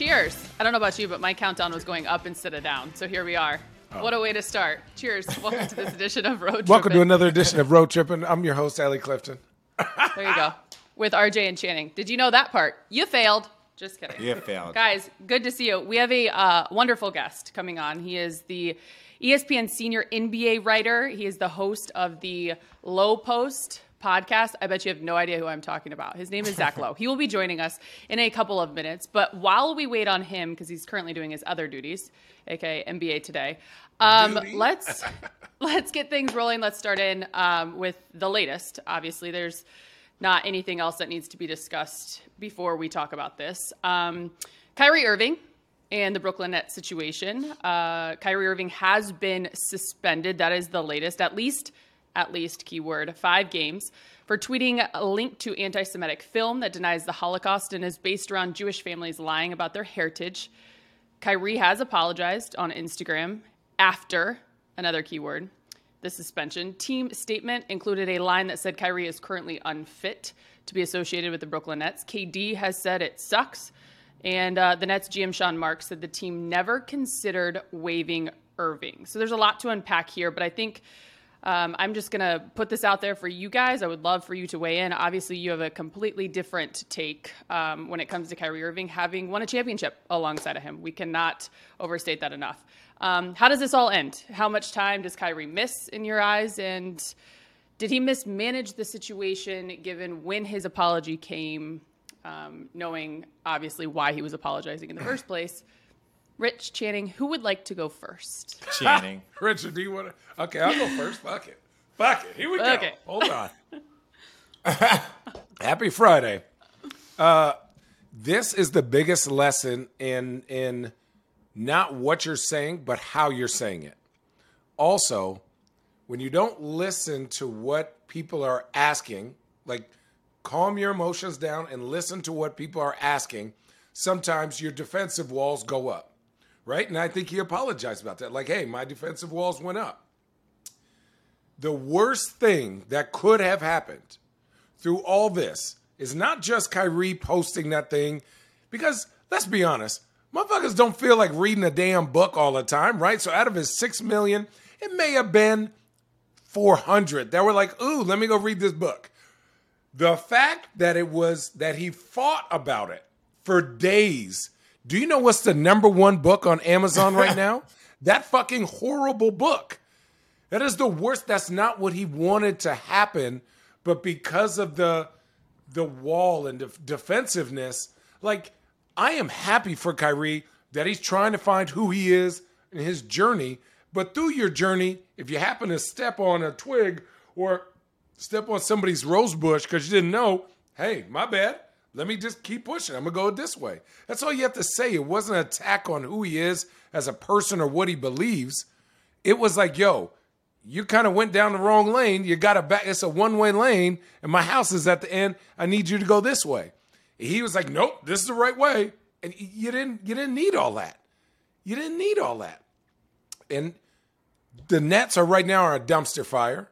cheers. I don't know about you, but my countdown was going up instead of down. So here we are. Oh. What a way to start. Cheers. Welcome to this edition of Road Trippin'. Welcome to another edition of Road Trippin'. I'm your host, Allie Clifton. there you go. With RJ and Channing. Did you know that part? You failed. Just kidding. You failed. Guys, good to see you. We have a uh, wonderful guest coming on. He is the ESPN senior NBA writer. He is the host of the Low Post podcast. I bet you have no idea who I'm talking about. His name is Zach Lowe. He will be joining us in a couple of minutes. But while we wait on him, because he's currently doing his other duties, aka NBA Today, um, let's let's get things rolling. Let's start in um, with the latest. Obviously, there's not anything else that needs to be discussed before we talk about this. Um, Kyrie Irving and the Brooklyn Nets situation. Uh, Kyrie Irving has been suspended. That is the latest, at least at least, keyword, five games for tweeting a link to anti Semitic film that denies the Holocaust and is based around Jewish families lying about their heritage. Kyrie has apologized on Instagram after another keyword, the suspension. Team statement included a line that said Kyrie is currently unfit to be associated with the Brooklyn Nets. KD has said it sucks. And uh, the Nets GM Sean Marks said the team never considered waiving Irving. So there's a lot to unpack here, but I think um, I'm just going to put this out there for you guys. I would love for you to weigh in. Obviously, you have a completely different take um, when it comes to Kyrie Irving having won a championship alongside of him. We cannot overstate that enough. Um, how does this all end? How much time does Kyrie miss in your eyes? And did he mismanage the situation given when his apology came, um, knowing obviously why he was apologizing in the first place? Rich Channing, who would like to go first? Channing. Richard, do you want to? Okay, I'll go first. Fuck it. Fuck it. Here we go. Okay. Hold on. Happy Friday. Uh, this is the biggest lesson in in not what you're saying, but how you're saying it. Also, when you don't listen to what people are asking, like calm your emotions down and listen to what people are asking, sometimes your defensive walls go up right? And I think he apologized about that. Like, hey, my defensive walls went up. The worst thing that could have happened through all this is not just Kyrie posting that thing, because let's be honest, motherfuckers don't feel like reading a damn book all the time, right? So out of his six million, it may have been 400 that were like, ooh, let me go read this book. The fact that it was that he fought about it for days do you know what's the number one book on Amazon right now? that fucking horrible book. That is the worst. That's not what he wanted to happen, but because of the the wall and def- defensiveness, like I am happy for Kyrie that he's trying to find who he is in his journey. But through your journey, if you happen to step on a twig or step on somebody's rose bush because you didn't know, hey, my bad. Let me just keep pushing. I'm going to go this way. That's all you have to say. It wasn't an attack on who he is as a person or what he believes. It was like, yo, you kind of went down the wrong lane. You got a back. It's a one way lane, and my house is at the end. I need you to go this way. He was like, nope, this is the right way. And you didn't, you didn't need all that. You didn't need all that. And the Nets are right now are a dumpster fire.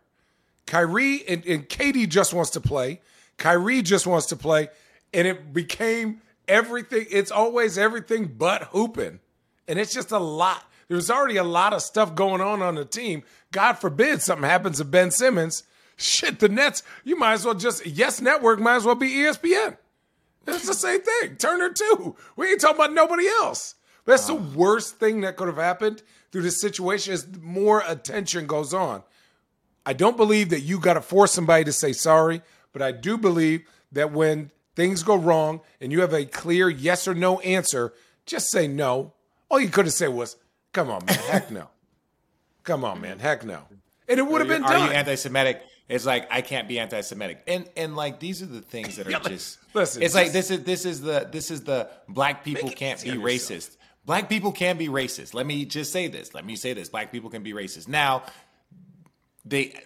Kyrie and, and KD just wants to play. Kyrie just wants to play and it became everything. It's always everything but hooping, and it's just a lot. There's already a lot of stuff going on on the team. God forbid something happens to Ben Simmons. Shit, the Nets. You might as well just Yes Network might as well be ESPN. It's the same thing. Turner too. We ain't talking about nobody else. That's the worst thing that could have happened through this situation. Is more attention goes on. I don't believe that you got to force somebody to say sorry, but I do believe that when things go wrong and you have a clear yes or no answer, just say no. All you could have said was, come on, man, heck no. Come on, man, heck no. And it would have been Are done. you anti-Semitic? It's like I can't be anti-Semitic, and and like these are the things that are yeah, just. Listen, it's just, like this is this is the this is the black people can't be racist. Yourself. Black people can be racist. Let me just say this. Let me say this. Black people can be racist. Now, they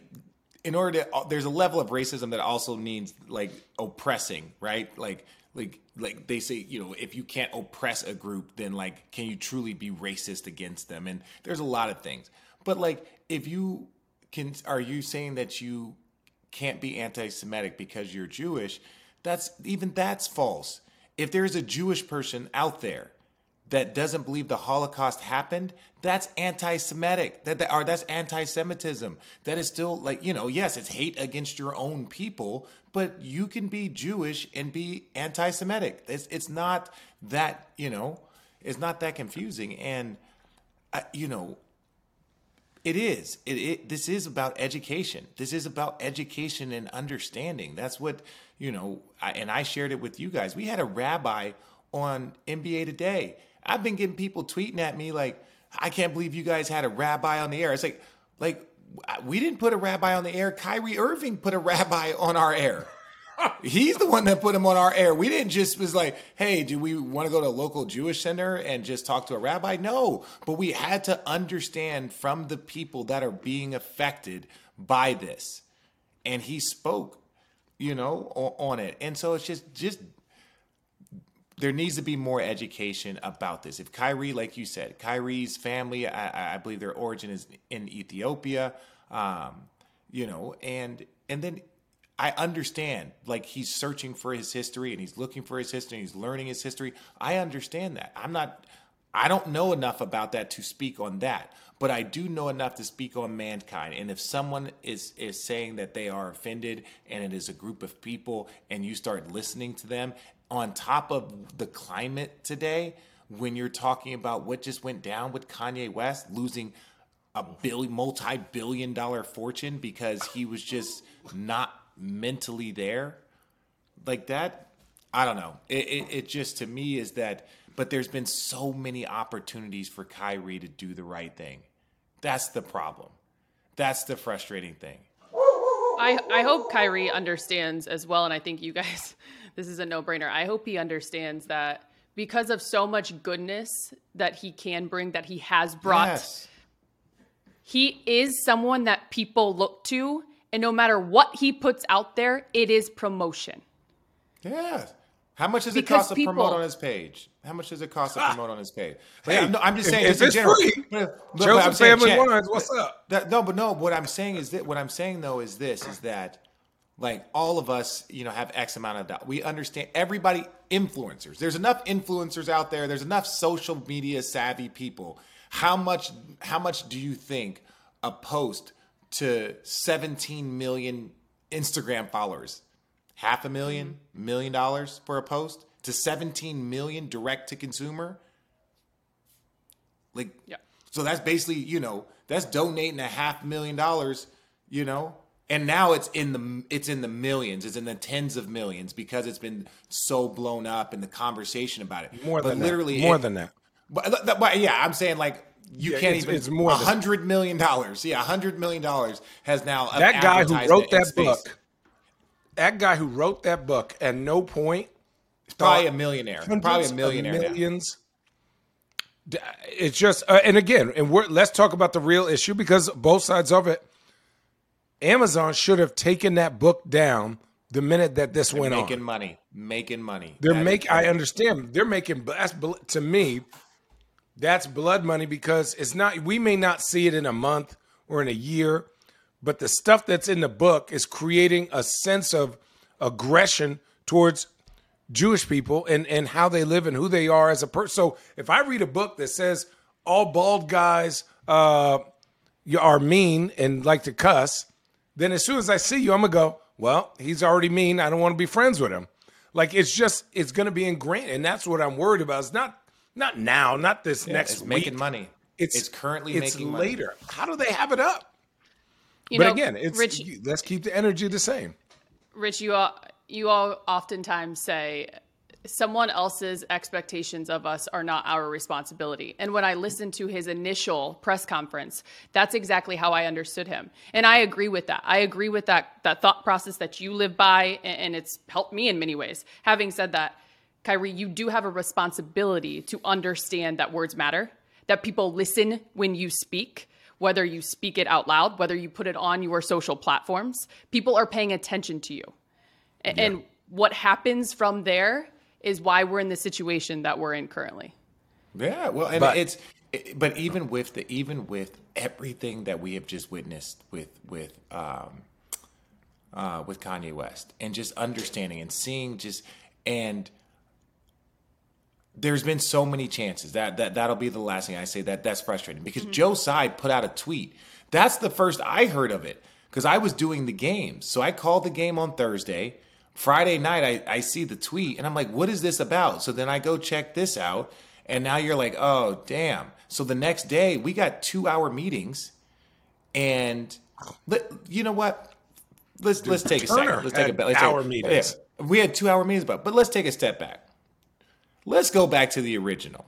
in order to there's a level of racism that also means like oppressing, right? Like like like they say, you know, if you can't oppress a group, then like can you truly be racist against them? And there's a lot of things. But like if you can are you saying that you can't be anti-Semitic because you're Jewish? That's even that's false. If there's a Jewish person out there that doesn't believe the Holocaust happened, that's anti-Semitic. That, that or that's anti-Semitism. That is still like you know, yes, it's hate against your own people, but you can be Jewish and be anti-Semitic. It's it's not that you know, it's not that confusing. And uh, you know, it is. It, it this is about education. This is about education and understanding. That's what you know. I, and I shared it with you guys. We had a rabbi on NBA Today I've been getting people tweeting at me like, I can't believe you guys had a rabbi on the air. It's like, like we didn't put a rabbi on the air. Kyrie Irving put a rabbi on our air. He's the one that put him on our air. We didn't just was like, hey, do we want to go to a local Jewish center and just talk to a rabbi? No, but we had to understand from the people that are being affected by this, and he spoke, you know, on it. And so it's just just there needs to be more education about this. If Kyrie, like you said, Kyrie's family, I, I believe their origin is in Ethiopia, um, you know, and and then I understand, like he's searching for his history and he's looking for his history, and he's learning his history. I understand that. I'm not. I don't know enough about that to speak on that, but I do know enough to speak on mankind. And if someone is is saying that they are offended and it is a group of people and you start listening to them on top of the climate today, when you're talking about what just went down with Kanye West losing a billion, multi-billion dollar fortune because he was just not mentally there, like that. I don't know. It, it, it just to me is that, but there's been so many opportunities for Kyrie to do the right thing. That's the problem. That's the frustrating thing. I I hope Kyrie understands as well, and I think you guys this is a no brainer. I hope he understands that because of so much goodness that he can bring, that he has brought, yes. he is someone that people look to. And no matter what he puts out there, it is promotion. Yeah. How much does because it cost people, to promote on his page? How much does it cost to ah. promote on his page? But hey, yeah, no, I'm just saying, if, if it's general, free, but, but, Joseph Family Wines, what's up? That, no, but no. What I'm saying is that what I'm saying though is this: is that like all of us, you know, have X amount of doubt. We understand everybody influencers. There's enough influencers out there. There's enough social media savvy people. How much how much do you think a post to 17 million Instagram followers? Half a 1000000 mm-hmm. million dollars for a post to 17 million direct to consumer? Like yeah. So that's basically, you know, that's donating a half million dollars, you know, and now it's in the it's in the millions it's in the tens of millions because it's been so blown up and the conversation about it. More than literally that. more it, than that. But, but, yeah i'm saying like you yeah, can't it's, even it's more a hundred million dollars. Yeah a hundred million dollars has now that guy who wrote that book that guy who wrote that book at no point probably a millionaire. probably a millionaire millions. Now. it's just uh, and again and we're let's talk about the real issue because both sides of it Amazon should have taken that book down the minute that this They're went making on. Making money, making money. They're making. I understand. They're making. That's to me. That's blood money because it's not. We may not see it in a month or in a year, but the stuff that's in the book is creating a sense of aggression towards Jewish people and and how they live and who they are as a person. So if I read a book that says all bald guys uh, are mean and like to cuss, then as soon as I see you, I'm gonna go, well, he's already mean. I don't want to be friends with him. Like it's just it's gonna be ingrained, and that's what I'm worried about. It's not not now, not this yeah, next it's week. making money. It's, it's currently it's making later. Money. How do they have it up? You but know, again, it's Rich, let's keep the energy the same. Rich, you all you all oftentimes say someone else's expectations of us are not our responsibility. And when I listened to his initial press conference, that's exactly how I understood him. And I agree with that. I agree with that that thought process that you live by and it's helped me in many ways. Having said that, Kyrie, you do have a responsibility to understand that words matter, that people listen when you speak, whether you speak it out loud, whether you put it on your social platforms. People are paying attention to you. Yeah. And what happens from there is why we're in the situation that we're in currently. Yeah, well, and but, it's but even with the even with everything that we have just witnessed with with um uh with Kanye West and just understanding and seeing just and there's been so many chances that that that'll be the last thing I say that that's frustrating because mm-hmm. Joe Tsai put out a tweet. That's the first I heard of it because I was doing the game. So I called the game on Thursday. Friday night, I, I see the tweet and I'm like, what is this about? So then I go check this out. And now you're like, oh, damn. So the next day, we got two hour meetings. And you know what? Let's let's take a second. Let's take a let's hour take, meetings. Yeah, we had two hour meetings, but but let's take a step back. Let's go back to the original.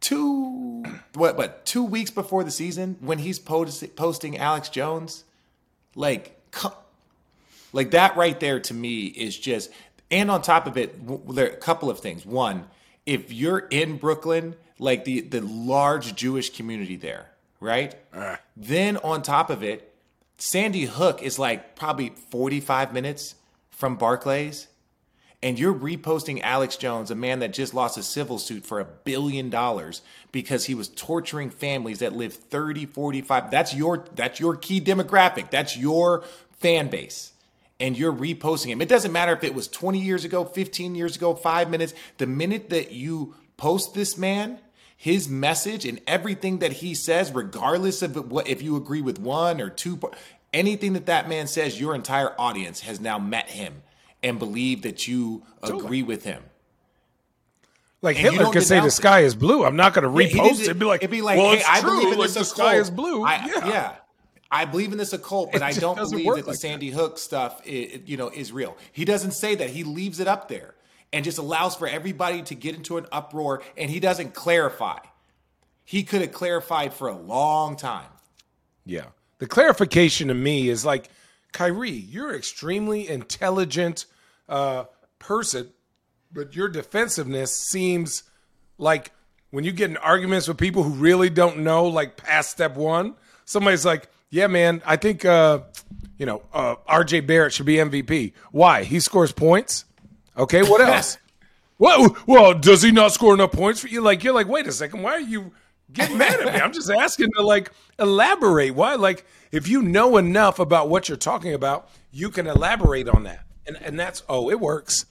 Two what But two weeks before the season when he's post, posting Alex Jones, like like that right there to me is just. And on top of it, there are a couple of things. One, if you're in Brooklyn, like the the large Jewish community there, right? Uh. Then on top of it, Sandy Hook is like probably 45 minutes from Barclays and you're reposting Alex Jones, a man that just lost a civil suit for a billion dollars because he was torturing families that live 30, 45. That's your that's your key demographic. That's your fan base. And you're reposting him. It doesn't matter if it was 20 years ago, 15 years ago, 5 minutes. The minute that you post this man, his message and everything that he says regardless of what if you agree with one or two anything that that man says, your entire audience has now met him and believe that you agree with him. Like and Hitler could say the sky is blue. I'm not going to repost it. It'd be like, it'd be like, well, hey, I true. believe in this like the sky is blue. I, yeah. yeah. I believe in this occult, but I don't believe that the Sandy that. Hook stuff, is, you know, is real. He doesn't say that. He leaves it up there and just allows for everybody to get into an uproar, and he doesn't clarify. He could have clarified for a long time. Yeah, the clarification to me is like, Kyrie, you're extremely intelligent uh, person, but your defensiveness seems like when you get in arguments with people who really don't know, like past step one, somebody's like, "Yeah, man, I think uh, you know uh, R.J. Barrett should be MVP. Why? He scores points. Okay, what else? well, well, does he not score enough points for you? Like, you're like, wait a second, why are you getting mad at me? I'm just asking to like elaborate. Why? Like, if you know enough about what you're talking about, you can elaborate on that and and that's oh, it works.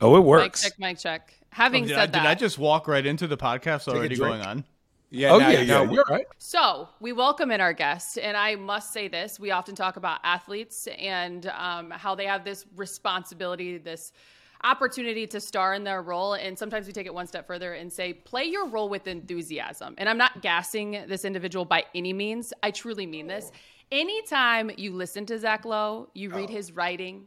Oh, it works. Mic check, mic check. Having oh, said I, that, did I just walk right into the podcast already going on? Yeah. Oh yeah, yeah. You're right. So we welcome in our guest, and I must say this: we often talk about athletes and um, how they have this responsibility, this opportunity to star in their role. And sometimes we take it one step further and say, play your role with enthusiasm. And I'm not gassing this individual by any means. I truly mean this. Anytime you listen to Zach Lowe, you read oh. his writing,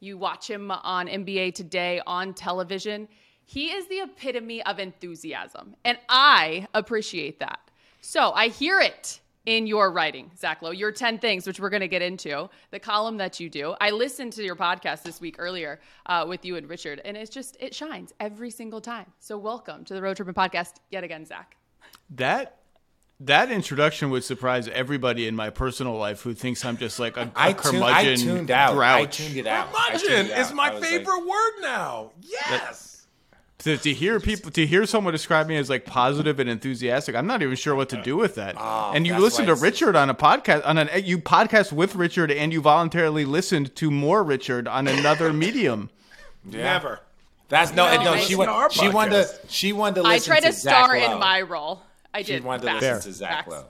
you watch him on NBA Today on television. He is the epitome of enthusiasm, and I appreciate that. So I hear it in your writing, Zach Lowe, your 10 things, which we're going to get into, the column that you do. I listened to your podcast this week earlier uh, with you and Richard, and it's just, it shines every single time. So welcome to the Road Trippin' Podcast yet again, Zach. That that introduction would surprise everybody in my personal life who thinks I'm just like a, a I curmudgeon I tuned out. Grouch. I tuned it out. Curmudgeon is my favorite like, word now. Yes. That, to, to hear people to hear someone describe me as like positive and enthusiastic, I'm not even sure what to do with that. Oh, and you listen to Richard on a podcast on an you podcast with Richard, and you voluntarily listened to more Richard on another medium. Yeah. Never. That's no, no. no she went. She wanted to. She wanted to. I tried to, to star in my role. I did. She wanted to listen to Zach Lowe.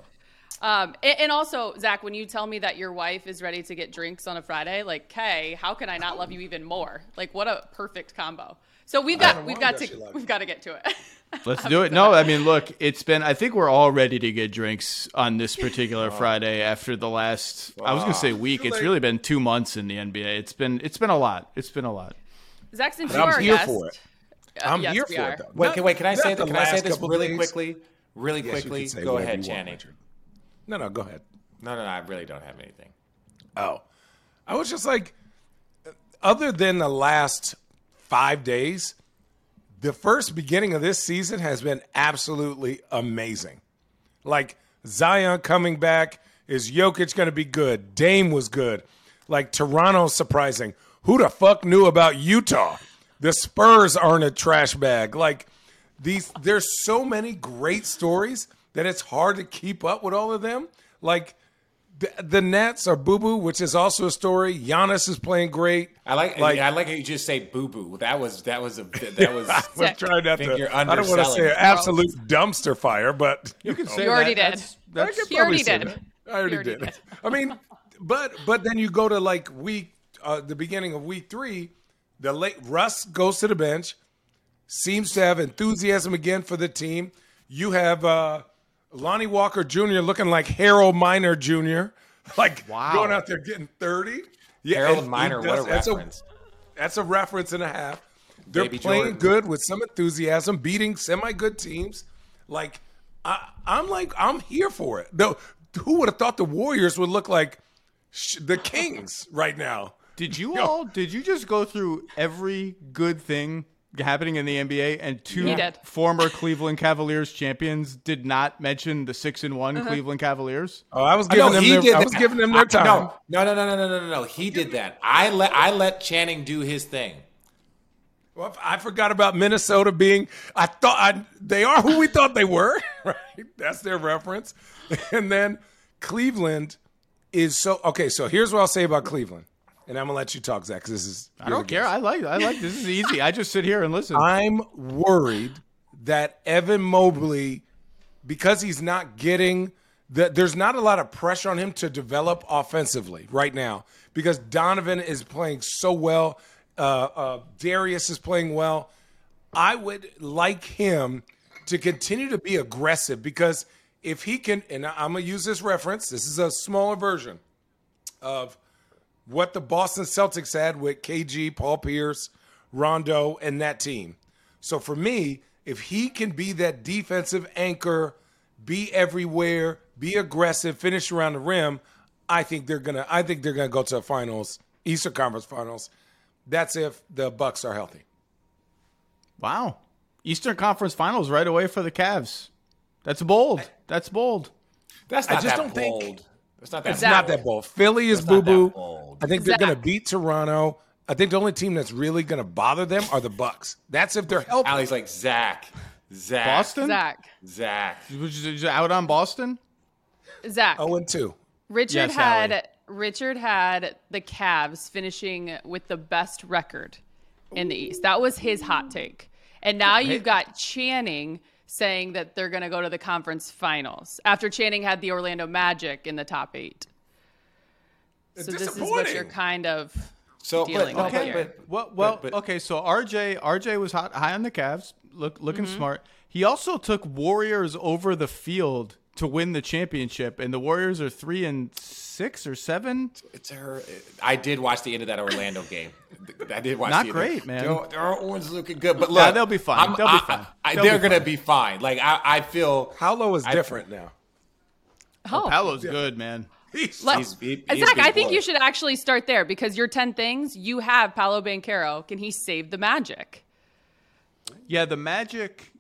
Um, and, and, also, Zach, when you tell me that your wife is ready to get drinks on a Friday, like, Kay, how can I not love you even more? Like, what a perfect combo. So we've got we've got to we've got to get to it. Let's do it. No, I mean, look, it's been. I think we're all ready to get drinks on this particular Friday after the last. I was going to say week. It's really been two months in the NBA. It's been it's been a lot. It's been a lot. Zach, since you are here guest, uh, for it. I'm yes, here for are. it. Though. Wait, can, wait, can I say that? Can I say this really days. quickly? Really yes, quickly, go ahead, Channing. No, no, go ahead. No, no, no. I really don't have anything. Oh, I was just like, other than the last five days, the first beginning of this season has been absolutely amazing. Like Zion coming back, is Jokic going to be good? Dame was good. Like Toronto surprising. Who the fuck knew about Utah? The Spurs aren't a trash bag. Like these there's so many great stories that it's hard to keep up with all of them. Like the, the Nets are boo boo, which is also a story. Giannis is playing great. I like, like I like how you just say boo boo. That was that was a that was. I was trying not to. I don't want to say an absolute dumpster fire, but you, you can say you already that. did. That's, that's, you already did. That. I already, already did. did. I mean, but but then you go to like week uh, the beginning of week three, the late Russ goes to the bench, seems to have enthusiasm again for the team. You have uh, Lonnie Walker Jr. looking like Harold Miner Jr. Like wow. going out there getting thirty. Yeah, Harold Miner, does, what a that's reference! A, that's a reference and a half. They're Baby playing Jordan. good with some enthusiasm, beating semi-good teams. Like I, am like I'm here for it. Though, who would have thought the Warriors would look like sh- the Kings right now? Did you all? Did you just go through every good thing happening in the NBA, and two former Cleveland Cavaliers champions did not mention the six and one uh-huh. Cleveland Cavaliers. Oh, I was giving them. Their, I was giving them their time. No, no, no, no, no, no, no, no. He did that. I let I let Channing do his thing. Well, I forgot about Minnesota being. I thought I, they are who we thought they were. Right, that's their reference. And then Cleveland is so okay. So here's what I'll say about Cleveland and I'm gonna let you talk, Zach. Because this is I don't care. I like I like this is easy. I just sit here and listen. I'm worried that Evan Mobley, because he's not getting that, there's not a lot of pressure on him to develop offensively right now because Donovan is playing so well. Uh, uh, Darius is playing well. I would like him to continue to be aggressive because if he can, and I'm gonna use this reference. This is a smaller version of what the Boston Celtics had with KG, Paul Pierce, Rondo, and that team. So for me, if he can be that defensive anchor, be everywhere, be aggressive, finish around the rim, I think they're gonna. I think they're gonna go to the finals, Eastern Conference Finals. That's if the Bucks are healthy. Wow, Eastern Conference Finals right away for the Cavs. That's bold. That's bold. That's not I just don't bold. think it's not that. It's not that bold. Philly is boo boo. I think they're going to beat Toronto. I think the only team that's really going to bother them are the Bucks. That's if they're healthy. Ali's like Zach, Zach, Boston, Zach, Zach. Was out on Boston? Zach. Oh, and two. Richard yes, had Allie. Richard had the Cavs finishing with the best record in the East. That was his hot take. And now you've got Channing saying that they're going to go to the conference finals after Channing had the Orlando Magic in the top eight. It's so this is what you're kind of so dealing but, okay, with but, well, well but, but, okay. So RJ RJ was hot, high on the Cavs, look looking mm-hmm. smart. He also took Warriors over the field to win the championship, and the Warriors are three and six or seven. It's her. I did watch the end of that Orlando game. I did watch. Not great, man. Their one's looking good, but look, yeah, they'll be fine. I'm, they'll be fine. I, they'll they're be gonna be fine. Like I, I feel. Paolo is I, different now. Oh, oh Paolo's yeah. good, man. He's, he's, he's Zach, I think you should actually start there because your 10 things, you have Paolo Banchero. Can he save the magic? Yeah, the magic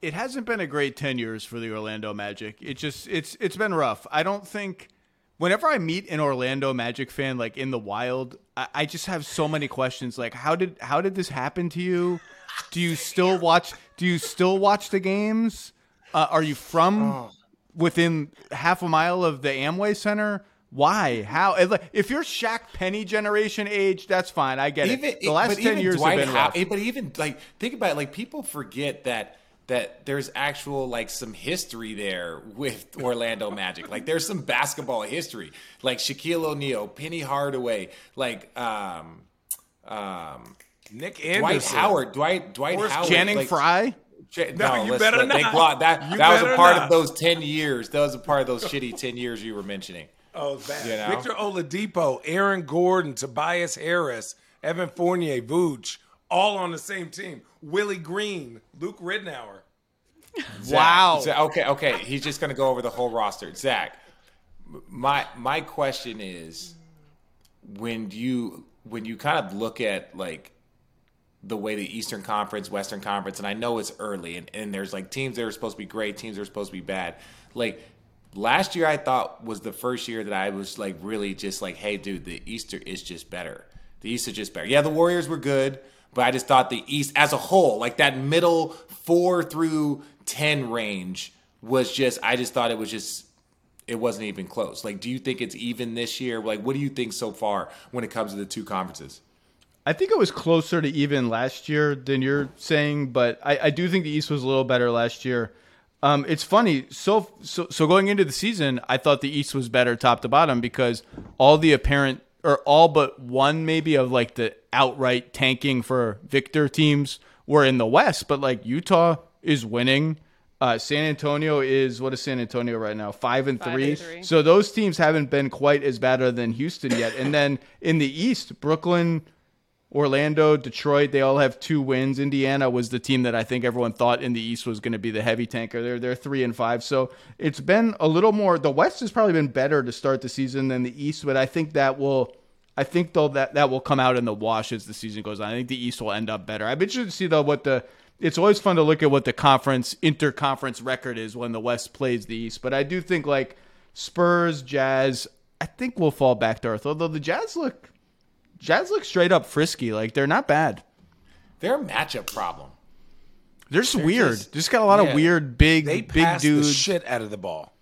it hasn't been a great 10 years for the Orlando Magic. It just it's it's been rough. I don't think whenever I meet an Orlando Magic fan like in the wild, I, I just have so many questions like how did how did this happen to you? Do you still watch do you still watch the games? Uh, are you from oh. within half a mile of the Amway Center? Why? How? If you're Shaq Penny generation age, that's fine. I get even, it. The last ten years Dwight have been rough. but even like think about it. Like people forget that that there's actual like some history there with Orlando Magic. Like there's some basketball history, like Shaquille O'Neal, Penny Hardaway, like um, um, Nick Anderson, Dwight Howard, Dwight Dwight Howard, Channing like, Frye. no, no, you better not. They, that you that was a part not. of those ten years. That was a part of those shitty ten years you were mentioning. Oh, bad. You know? Victor Oladipo, Aaron Gordon, Tobias Harris, Evan Fournier, Vooch, all on the same team. Willie Green, Luke Ridnour. wow. Zach, okay, okay. He's just going to go over the whole roster. Zach, my my question is, when you when you kind of look at like the way the Eastern Conference, Western Conference, and I know it's early, and, and there's like teams that are supposed to be great, teams that are supposed to be bad. Like last year, I thought was the first year that I was like really just like, hey, dude, the Easter is just better. The East is just better. Yeah, the Warriors were good. But I just thought the East as a whole, like that middle four through 10 range, was just, I just thought it was just it wasn't even close. Like, do you think it's even this year? Like, what do you think so far when it comes to the two conferences? I think it was closer to even last year than you're saying, but I, I do think the East was a little better last year. Um, it's funny. So, so, so going into the season, I thought the East was better top to bottom because all the apparent or all but one maybe of like the outright tanking for victor teams were in the West, but like Utah is winning. Uh, San Antonio is what is San Antonio right now? Five and, Five three. and three. So those teams haven't been quite as bad than Houston yet. and then in the East, Brooklyn, Orlando, Detroit, they all have two wins. Indiana was the team that I think everyone thought in the East was going to be the heavy tanker. They're they're three and five. So it's been a little more. The West has probably been better to start the season than the East, but I think that will. I think though that that will come out in the wash as the season goes on. I think the East will end up better. I'm interested to see though what the it's always fun to look at what the conference interconference record is when the West plays the East. But I do think like Spurs, Jazz, I think we'll fall back to earth. Although the Jazz look Jazz look straight up frisky. Like they're not bad. They're a matchup problem. They're just they're weird. Just, just got a lot yeah, of weird big they big dudes. the shit out of the ball.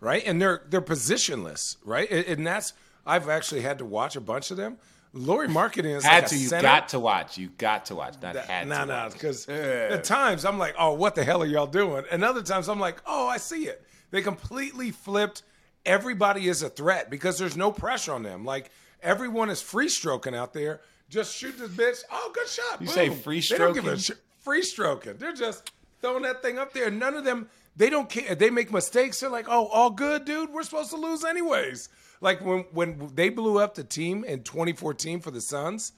Right? And they're they're positionless, right? And that's I've actually had to watch a bunch of them Lauri Markkanen is had like to. You got to watch. You got to watch. Not that, had nah, to. Nah, nah. Because at times I'm like, oh, what the hell are y'all doing? And other times I'm like, oh, I see it. They completely flipped. Everybody is a threat because there's no pressure on them. Like everyone is free stroking out there. Just shoot this bitch. Oh, good shot. You Boom. say free stroking? Sh- free stroking. They're just throwing that thing up there. None of them. They don't care. They make mistakes. They're like, oh, all good, dude. We're supposed to lose anyways. Like when when they blew up the team in 2014 for the Suns,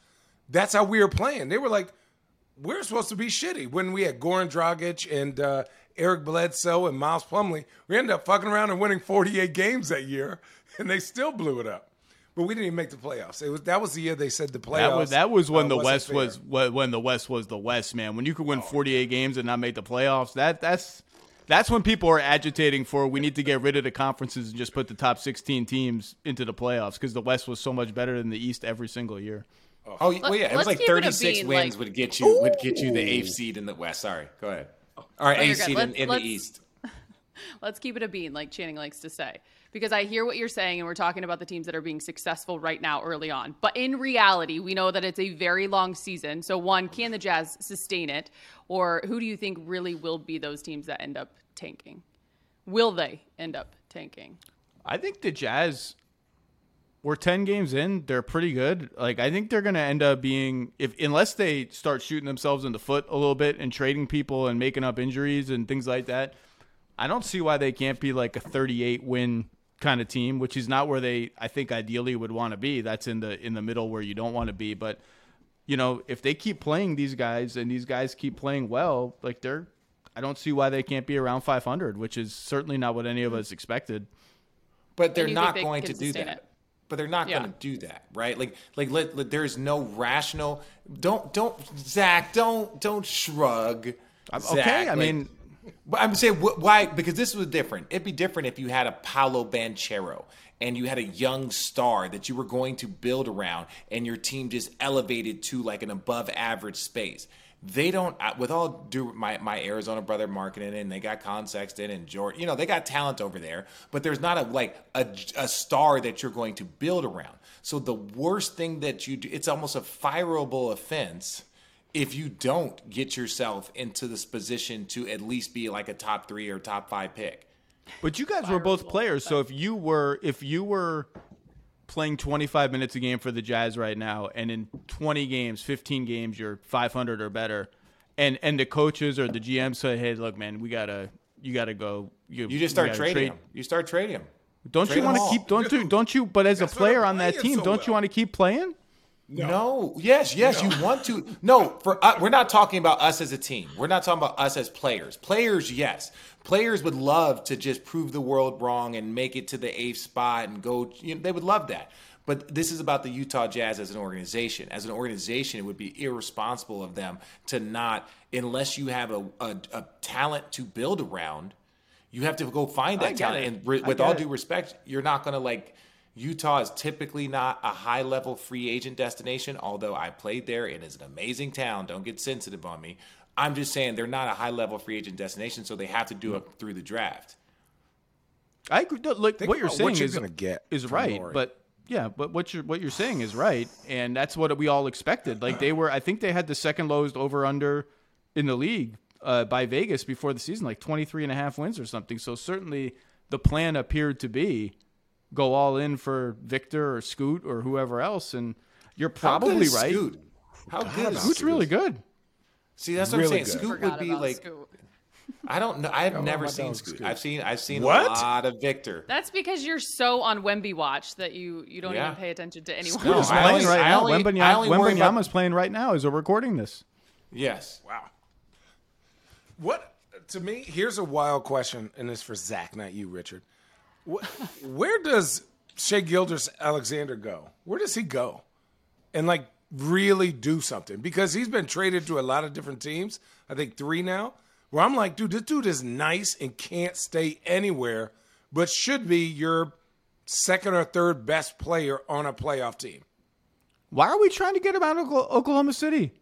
that's how we were playing. They were like, we're supposed to be shitty. When we had Goran Dragic and uh, Eric Bledsoe and Miles Plumlee. we ended up fucking around and winning 48 games that year, and they still blew it up. But we didn't even make the playoffs. It was that was the year they said the playoffs. That was, that was when uh, the West fair. was when the West was the West, man. When you could win 48 games and not make the playoffs, that that's that's when people are agitating for we need to get rid of the conferences and just put the top 16 teams into the playoffs because the West was so much better than the East every single year. Oh, oh well, yeah, it was like 36 wins like, would get you would get you the eighth seed in the West. Sorry, go ahead. Oh. All right, oh, eighth seed in, in the East. Let's keep it a bean, like Channing likes to say, because I hear what you're saying, and we're talking about the teams that are being successful right now early on. But in reality, we know that it's a very long season. So, one, can the Jazz sustain it? Or who do you think really will be those teams that end up tanking? Will they end up tanking? I think the Jazz we're 10 games in, they're pretty good. Like I think they're going to end up being if unless they start shooting themselves in the foot a little bit and trading people and making up injuries and things like that. I don't see why they can't be like a 38 win kind of team, which is not where they I think ideally would want to be. That's in the in the middle where you don't want to be, but you know, if they keep playing these guys and these guys keep playing well, like they're I don't see why they can't be around 500, which is certainly not what any of us expected. But they're not they going to do that. It. But they're not yeah. going to do that, right? Like, like, let, let, there's no rational. Don't, don't, Zach, don't, don't shrug. Zach, okay, I like, mean, but I'm saying why? Because this was different. It'd be different if you had a Paolo Banchero and you had a young star that you were going to build around, and your team just elevated to like an above average space they don't uh, with all due my my Arizona brother Markkanen, and they got Collin Sexton and George you know they got talent over there but there's not a like a, a star that you're going to build around so the worst thing that you do it's almost a fireable offense if you don't get yourself into this position to at least be like a top 3 or top 5 pick but you guys were both players so if you were if you were playing 25 minutes a game for the Jazz right now, and in 20 games, 15 games, you're 500 or better, and and the coaches or the GM say, hey, look, man, we gotta, you gotta go. You, you just start trading trade. them. You start trading them. Don't trade you want to keep? Don't you? Don't you? But as a player on that team, so don't well. you want to keep playing? No. no. Yes, yes, no. you want to. No, for uh, we're not talking about us as a team. We're not talking about us as players. Players, yes. Players would love to just prove the world wrong and make it to the eighth spot and go. You know, they would love that. But this is about the Utah Jazz as an organization. As an organization, it would be irresponsible of them to not, unless you have a, a, a talent to build around, you have to go find that talent. It. And re- with all it. due respect, you're not going to like Utah is typically not a high level free agent destination, although I played there. It is an amazing town. Don't get sensitive on me. I'm just saying they're not a high level free agent destination, so they have to do it through the draft. I agree. Like Think what you're saying what you're is gonna get is right, Lori. but yeah, but what you're what you're saying is right, and that's what we all expected. Like they were, I think they had the second lowest over under in the league uh, by Vegas before the season, like 23 and a half wins or something. So certainly the plan appeared to be go all in for Victor or Scoot or whoever else, and you're How good probably is right. Scoot? How good is Scoot's Scoot? really good. See, that's what Really I'm saying. good. Scoot would be like Scoot. I don't know. I've never seen dog Scoot. Scoot. I've seen I've seen What? a lot of Victor. That's because you're so on Wemby watch that you you don't Yeah. even pay attention to anyone. No, Who's I playing only- right I now? only- I Wembanyama, only worry about- playing right now as we're recording this. Yes. Wow. What to me? Here's a wild question, and it's for Zach, not you, Richard. Wh- Where does Shea Gilders Alexander go? Where does he go? And like really do something because he's been traded to a lot of different teams. I think three now. Where I'm like, dude, this dude is nice and can't stay anywhere, but should be your second or third best player on a playoff team. Why are we trying to get him out of Oklahoma City?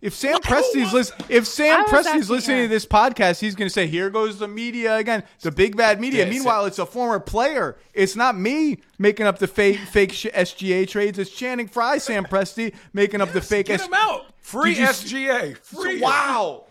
If Sam Presti's listen, if Sam Presti's asking listening her. to this podcast, he's going to say, "Here goes the media again, the big bad media." Yeah, Meanwhile, it's a former player. It's not me making up the fake fake SGA trades. It's Channing Frye, Sam Presti making up the fake. Get S- him out. Free you SGA. Free. Wow,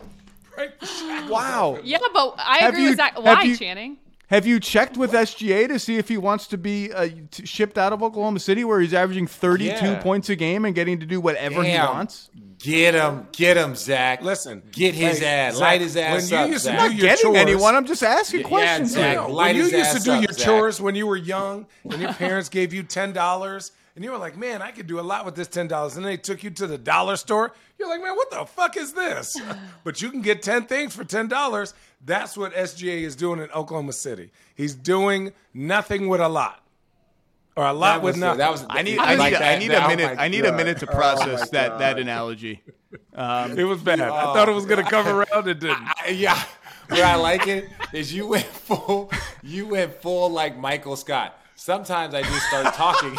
Break the shackles wow. Yeah, but I Have agree you- with Zach. have Why, you- Channing? Have you checked with SGA to see if he wants to be uh, t- shipped out of Oklahoma City, where he's averaging 32 Yeah. points a game and getting to do whatever he wants? Get him, get him, Zach. Listen, get his hey, ass, Zach, light his ass when you up, used to Zach. do I'm not your getting chores- anyone. I'm just asking Yeah, questions. Zach. here. Light when you his used to do up, your Zach. chores when you were young and your parents gave you ten dollars and you were like, "Man, I could do a lot with this ten dollars," and they took you to the dollar store. You're like, "Man, what the fuck is this?" but you can get ten things for ten dollars. That's what SGA is doing in Oklahoma City. He's doing nothing with a lot, or a lot That with was, nothing. that was I need, I I like need, that. I need That- a oh minute. my I need a minute to Oh process my that God. that analogy. Um, it was bad. I thought it was gonna come around. It didn't. I- yeah. Where I like it is you went full, you went full like Michael Scott. Sometimes I just start talking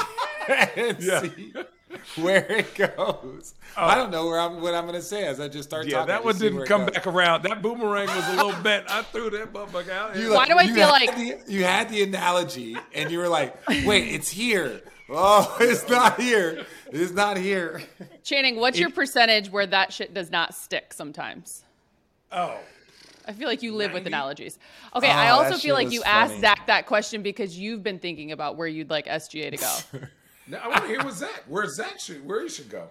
and Yeah. see where it goes. Oh. I don't know where I'm what I'm gonna say as I just start talking. Yeah, talking. that one didn't come back around. That boomerang was a little bent. I threw that motherfucker out. You, like, Why do I feel like- the, you had the analogy and you were like, "Wait, it's here." Oh, it's not here. It's not here. Channing, what's your percentage where that shit does not stick sometimes? oh, I feel like you live with analogies. Okay, Oh, I also feel like you was asked. Zach that question because you've been thinking about where you'd like SGA to go. now I want to hear what Zach. Where Zach should where he should go.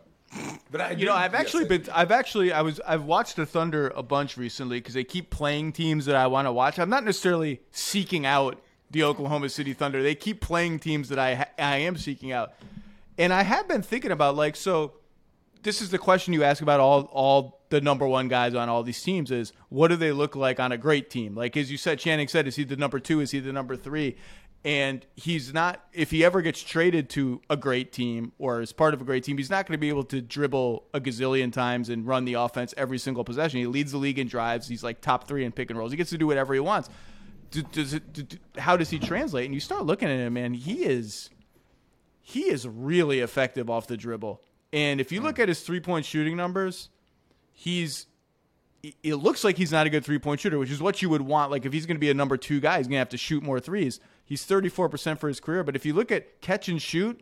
But I, You know, I've actually been. I've actually. I was. I've watched the Thunder a bunch recently because they keep playing teams that I want to watch. I'm not necessarily seeking out the Oklahoma City Thunder. They keep playing teams that I I am seeking out, and I have been thinking about like so. This is the question you ask about all all the number one guys on all these teams is what do they look like on a great team? Like as you said, Channing said, is he the number two? Is he the number three? And he's not. If he ever gets traded to a great team or is part of a great team, he's not going to be able to dribble a gazillion times and run the offense every single possession. He leads the league in drives. He's like top three in pick and rolls. He gets to do whatever he wants. Does it, how does he translate? And you start looking at him, man. He is he is really effective off the dribble. And if you look at his three point shooting numbers, he's it looks like he's not a good three point shooter, which is what you would want. Like if he's going to be a number two guy, he's going to have to shoot more threes. He's 34% for his career, but if you look at catch and shoot,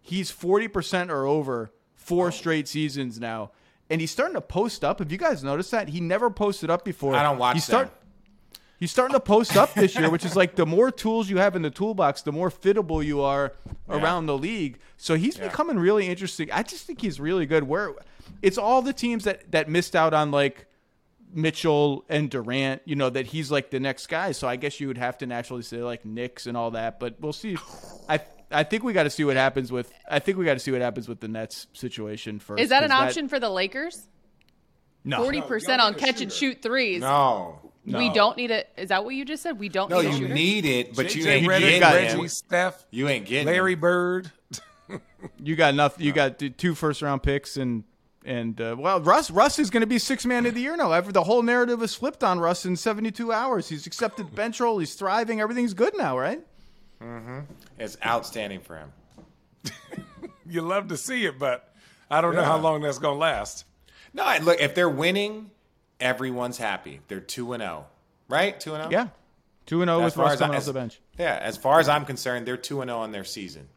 he's 40% or over four oh. straight seasons now. And he's starting to post up. Have you guys noticed that? He never posted up before. I don't watch he's start, them. He's starting to post up this year, which is like the more tools you have in the toolbox, the more fittable you are around the league. So he's becoming really interesting. I just think he's really good. Where it's all the teams that that missed out on like Mitchell and Durant, you know, that he's like the next guy. So I guess you would have to naturally say like Knicks and all that, but we'll see. I I think we got to see what happens with I think we got to see what happens with the Nets situation first. Is that an option for the Lakers? no. Forty percent y'all on need a catch and shoot threes. No. We don't need it. Is that what you just said? We don't No, need a you shooter. need it, but you JJ ain't Redick, getting got Reggie, him. Steph, You ain't getting Larry. Bird. You got nothing. You got two first round picks and and uh, well, Russ Russ is going to be six man of the year now. Ever the whole narrative has flipped on Russ in seventy two hours. He's accepted bench role. He's thriving. Everything's good now, right? Mm-hmm. It's outstanding for him. You love to see it, but I don't know how long that's gonna last. No, look, if they're winning, everyone's happy. They're 2 and 0. Right? 2 and 0? Yeah, Two and zero oh with Russ coming off the bench. Yeah, as far as I'm concerned, they're two and zero oh on their season.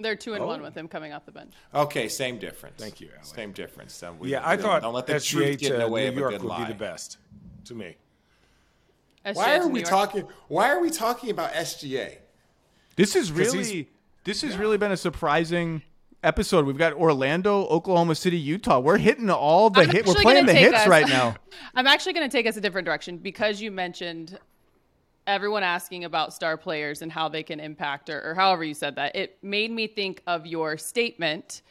They're two and oh. one with him coming off the bench. Okay, same difference. Thank you. Same difference. we, yeah, I thought don't let the SGA truth get in the uh, way New York would lie. be the best to me. SGA why are we talking? Why are we talking about SGA? This is really this has yeah. really been a surprising episode. We've got Orlando, Oklahoma City, Utah. We're hitting all the hit. We're playing the hits us, right now. I'm actually going to take us a different direction because you mentioned everyone asking about star players and how they can impact, or, or however you said that. It made me think of your statement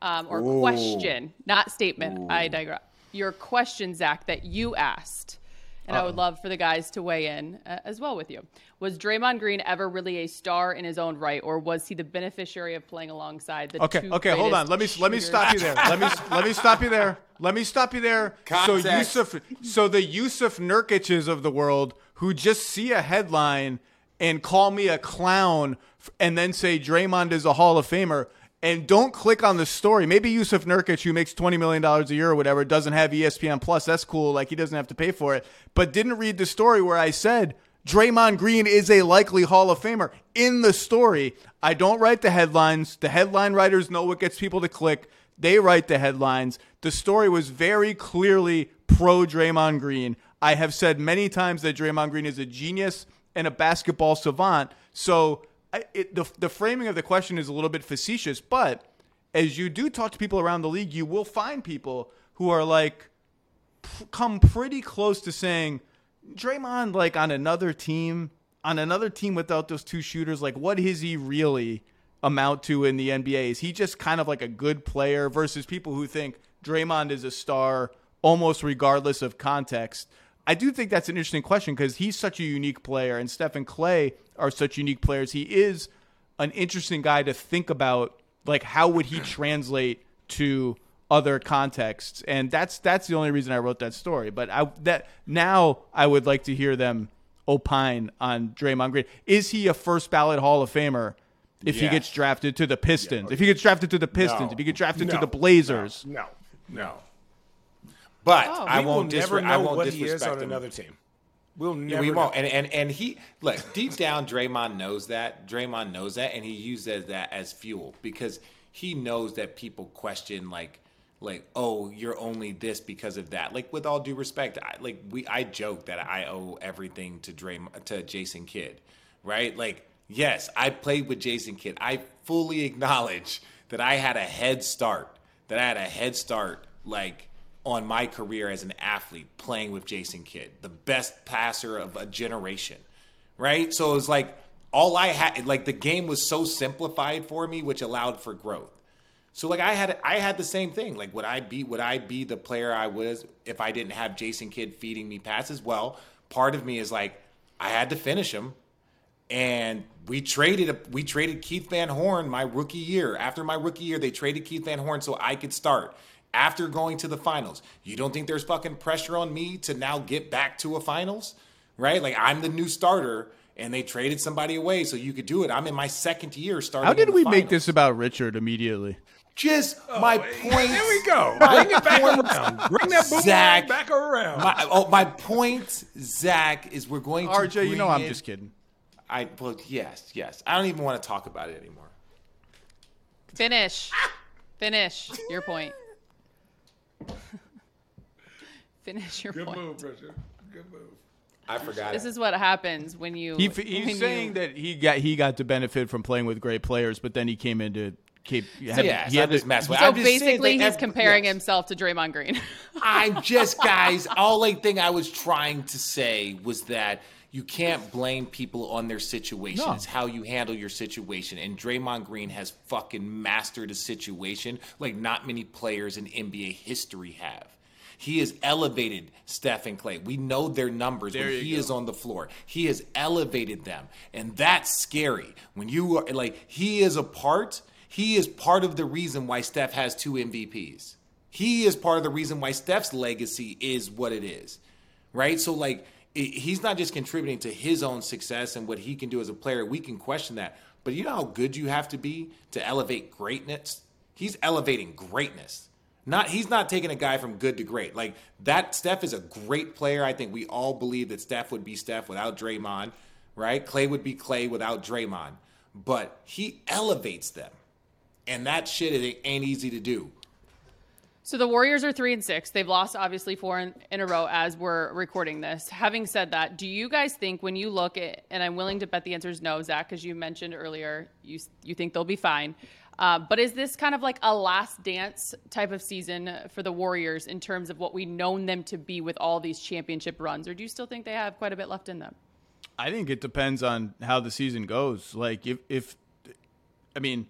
um, or Ooh. question, not statement. Ooh. I digress. Your question, Zach, that you asked and Uh-oh. I would love for the guys to weigh in uh, as well with you. Was Draymond Green ever really a star in his own right, or was he the beneficiary of playing alongside the okay? okay, hold on. Let me let me stop you there. let me let me stop you there. Let me stop you there. Context. So Jusuf, so the Jusuf Nurkic's of the world who just see a headline and call me a clown and then say Draymond is a Hall of Famer and don't click on the story. Maybe Jusuf Nurkic, who makes $20 million a year or whatever, doesn't have ESPN Plus. That's cool. Like, he doesn't have to pay for it. But didn't read the story where I said Draymond Green is a likely Hall of Famer. In the story, I don't write the headlines. The headline writers know what gets people to click. They write the headlines. The story was very clearly pro Draymond Green. I have said many times that Draymond Green is a genius and a basketball savant. So It, the the framing of the question is a little bit facetious, but as you do talk to people around the league, you will find people who are like come pretty close to saying Draymond like on another team, on another team without those two shooters, like what is he really amount to in the NBA? Is he just kind of like a good player versus people who think Draymond is a star almost regardless of context? I do think that's an interesting question because he's such a unique player, and Stephen Klay are such unique players. He is an interesting guy to think about. Like, how would he translate to other contexts? And that's that's the only reason I wrote that story. But I that now I would like to hear them opine on Draymond Green. Is he a first ballot Hall of Famer? If yes. he gets drafted to the Pistons, yeah. if he gets drafted to the Pistons, no. if he gets drafted no. to the Blazers, no, no. no. But oh, I won't disre- I won't what disrespect he is on him. another team. We'll never. We won't. And, and and he look deep down. Draymond knows that. Draymond knows that, and he uses that as fuel because he knows that people question like like oh you're only this because of that. Like with all due respect, I, like we I joke that I owe everything to Draymond to Jason Kidd, right? Like yes, I played with Jason Kidd. I fully acknowledge that I had a head start. That I had a head start. Like on my career as an athlete playing with Jason Kidd, the best passer of a generation, right? So it was like all I had, like the game was so simplified for me, which allowed for growth. So like I had, I had the same thing. Like would I be, would I be the player I was if I didn't have Jason Kidd feeding me passes? Well, part of me is like I had to finish him, and we traded a, we traded Keith Van Horn my rookie year. After my rookie year, they traded Keith Van Horn so I could start after going to the finals. You don't think there's fucking pressure on me to now get back to a finals? Right? Like I'm the new starter and they traded somebody away so you could do it. I'm in my second year starting. How did we finals. make this about Richard immediately? Just oh, my point. There we go. Bring it back around. Bring that Zach, back around. My, oh, my point, Zach, is we're going to. RJ, you know I'm just kidding. I well, yes, yes. I don't even want to talk about it anymore. Finish. Finish your point. Finish your Good point. move, Richard. Good move. I forgot. This it. is what happens when you. He, he's when saying you, that he got he got to benefit from playing with great players, but then he came into keep. Had, yeah, he had this mess. So I'm basically, he's comparing yes. himself to Draymond Green. I'm just guys. All I thing I was trying to say was that you can't blame people on their situation. No. It's how you handle your situation. And Draymond Green has fucking mastered a situation like not many players in NBA history have. He has elevated Steph and Klay. We know their numbers there when he go. is on the floor. He has elevated them. And that's scary. When you are like, he is a part, he is part of the reason why Steph has two MVPs. He is part of the reason why Steph's legacy is what it is. Right? So, like, he's not just contributing to his own success and what he can do as a player. We can question that. But you know how good you have to be to elevate greatness? He's elevating greatness, Not he's not taking a guy from good to great. Like that Steph is a great player. I think we all believe that Steph would be Steph without Draymond, right? Klay would be Klay without Draymond. But he elevates them. And that shit ain't easy to do. So the Warriors are three and six. They've lost obviously four in, in, a row as we're recording this. Having said that, do you guys think when you look at and I'm willing to bet the answer is no, Zach, because you mentioned earlier you you think they'll be fine. Uh, but is this kind of like a last dance type of season for the Warriors in terms of what we've known them to be with all these championship runs, or do you still think they have quite a bit left in them? I think it depends on how the season goes. Like if if I mean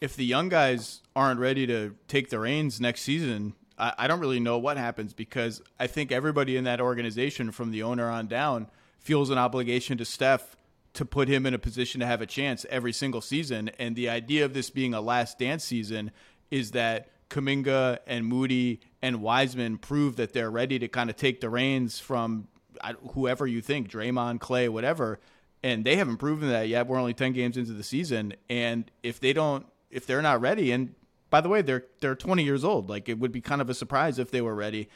if the young guys aren't ready to take the reins next season, I, I don't really know what happens because I think everybody in that organization, from the owner on down, feels an obligation to Steph to put him in a position to have a chance every single season. And the idea of this being a last dance season is that Kuminga and Moody and Wiseman prove that they're ready to kind of take the reins from whoever you think, Draymond, Klay, whatever. And they haven't proven that yet. We're only 10 games into the season. And if they don't if they're not ready, and by the way, they're they're 20 years old. Like it would be kind of a surprise if they were ready.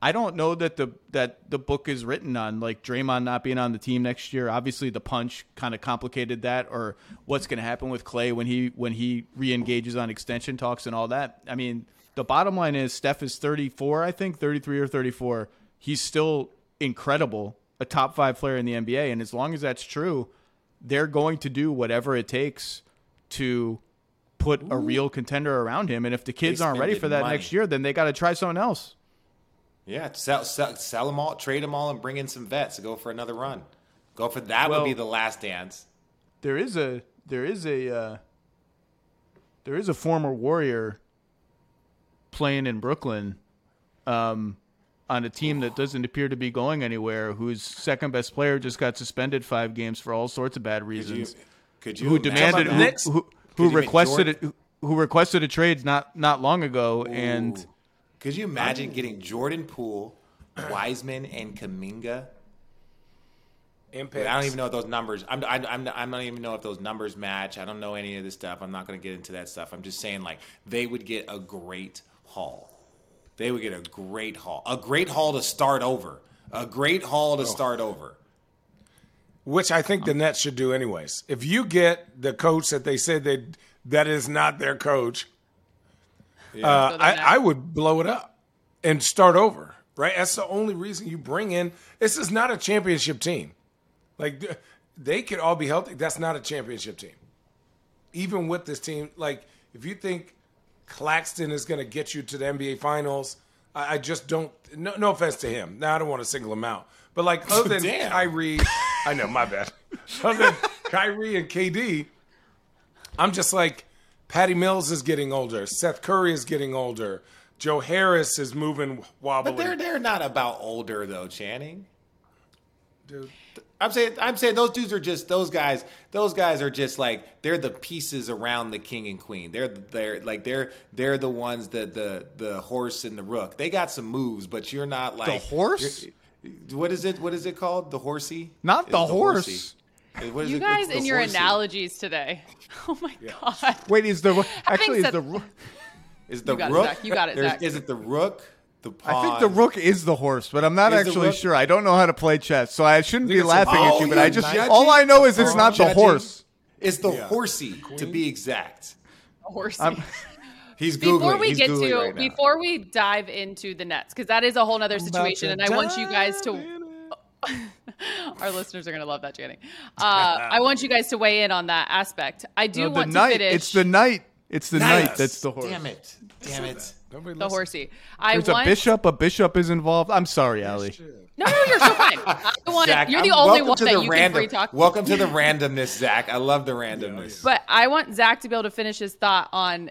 I don't know that the that the book is written on like Draymond not being on the team next year. Obviously, the punch kind of complicated that, or what's going to happen with Klay when he when he reengages on extension talks and all that. I mean, the bottom line is Steph is 34, I think 33 or 34. He's still incredible, a top five player in the NBA, and as long as that's true, they're going to do whatever it takes to put Ooh. a real contender around him. And if the kids aren't ready for that money. next year, then they got to try something else. Yeah, sell, sell, sell them all, trade them all, and bring in some vets to go for another run. Go for that well, would be the last dance. There is a there is a uh, there is a former Warrior playing in Brooklyn um, on a team that doesn't appear to be going anywhere. Whose second best player just got suspended five games for all sorts of bad reasons. Could you? Could you who demanded who, who, who requested it, who requested a trade not not long ago, Ooh. and could you imagine getting Jordan Poole, Wiseman, and Kuminga? Impact. I don't even know if those numbers. I'm. I, I'm. I don't even know if those numbers match. I don't know any of this stuff. I'm not going to get into that stuff. I'm just saying, like they would get a great haul. They would get a great haul. A great haul to start over. A great haul to oh. start over. Which I think the Nets should do anyways. If you get the coach that they said they that is not their coach, yeah. uh, I, I would blow it up and start over. Right? That's the only reason you bring in. This is not a championship team. Like they could all be healthy. That's not a championship team. Even with this team, like if you think Claxton is going to get you to the NBA Finals, I, I just don't. No, no, offense to him. Now I don't want to single him out, but like other than Damn. Kyrie, I know my bad. Other than Kyrie and KD, I'm just like, Patty Mills is getting older. Seth Curry is getting older. Joe Harris is moving wobbly. But they're they're not about older though, Channing. Dude. I'm saying I'm saying those dudes are just those guys. Those guys are just like they're the pieces around the king and queen. They're they're like they're they're the ones that the the horse and the rook. They got some moves, but you're not like the horse. What is it? What is it called? The horsey? Not the, the horse. Horsey you it? guys in your analogies today. Oh my yeah. god! Wait, is the actually is the is the you rook? It, you got it. Zach. Is it the rook? The I think the rook is the horse, but I'm not is actually sure. I don't know how to play chess, so I shouldn't be laughing a, at you. Oh, but I just judging? all I know is it's oh, not judging? the horse. It's the yeah. horsey, to be exact. Horsey. I'm, He's googling. Before we He's get to right before we dive into the Nets, because that is a whole other situation, and I want you guys to. Our listeners are going to love that, Channing. Uh, I want you guys to weigh in on that aspect. I do no, want night, to finish. It's the knight. It's the knight. That's the horse. Damn it! Damn it! the horsey. I There's want... a bishop. A bishop is involved. I'm sorry, Ali. No, no, you're so fine. I want Zach, you're the I'm, only one that you random, can free talk. Welcome to the randomness, Zach. I love the randomness. But I want Zach to be able to finish his thought on.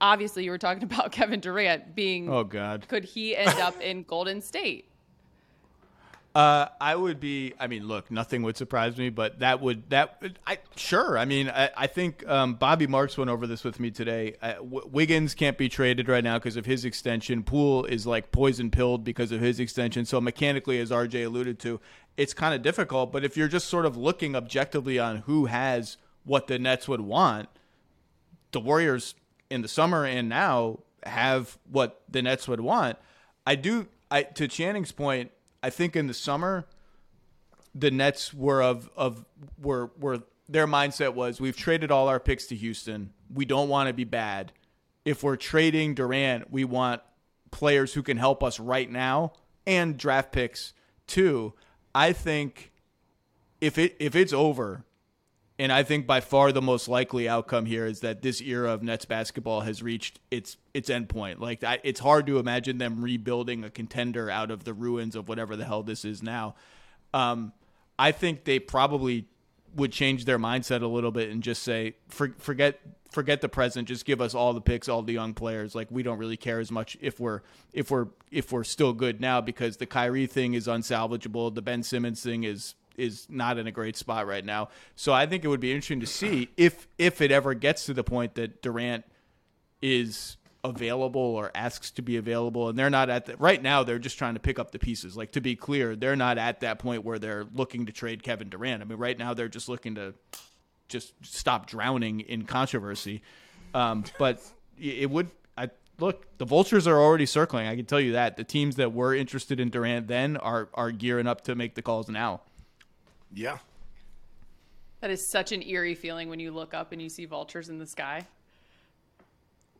Obviously, you were talking about Kevin Durant being. Oh God. Could he end up in Golden State? Uh, I would be. I mean, look, nothing would surprise me, but that would that. I sure. I mean, I, I think um, Bobby Marks went over this with me today. Uh, w- Wiggins can't be traded right now because of his extension. Poole is like poison pilled because of his extension. So mechanically, as RJ alluded to, it's kind of difficult. But if you're just sort of looking objectively on who has what the Nets would want, the Warriors in the summer and now have what the Nets would want. I do. I to Channing's point. I think in the summer, the Nets were of of were were their mindset was we've traded all our picks to Houston. We don't want to be bad. If we're trading Durant, we want players who can help us right now and draft picks too. I think if it if it's over, and I think by far the most likely outcome here is that this era of Nets basketball has reached its its endpoint. Like I, it's hard to imagine them rebuilding a contender out of the ruins of whatever the hell this is now. Um, I think they probably would change their mindset a little bit and just say for, forget forget the present just give us all the picks all the young players like we don't really care as much if we're if we're if we're still good now because the Kyrie thing is unsalvageable the Ben Simmons thing is is not in a great spot right now. So I think it would be interesting to see if if it ever gets to the point that Durant is available or asks to be available. And they're not at the right now they're just trying to pick up the pieces. Like to be clear they're not at that point where they're looking to trade Kevin Durant. I mean right now they're just looking to just stop drowning in controversy. Um, but it would I look the vultures are already circling. I can tell you that. The teams that were interested in Durant then are are gearing up to make the calls now yeah that is such an eerie feeling when you look up and you see vultures in the sky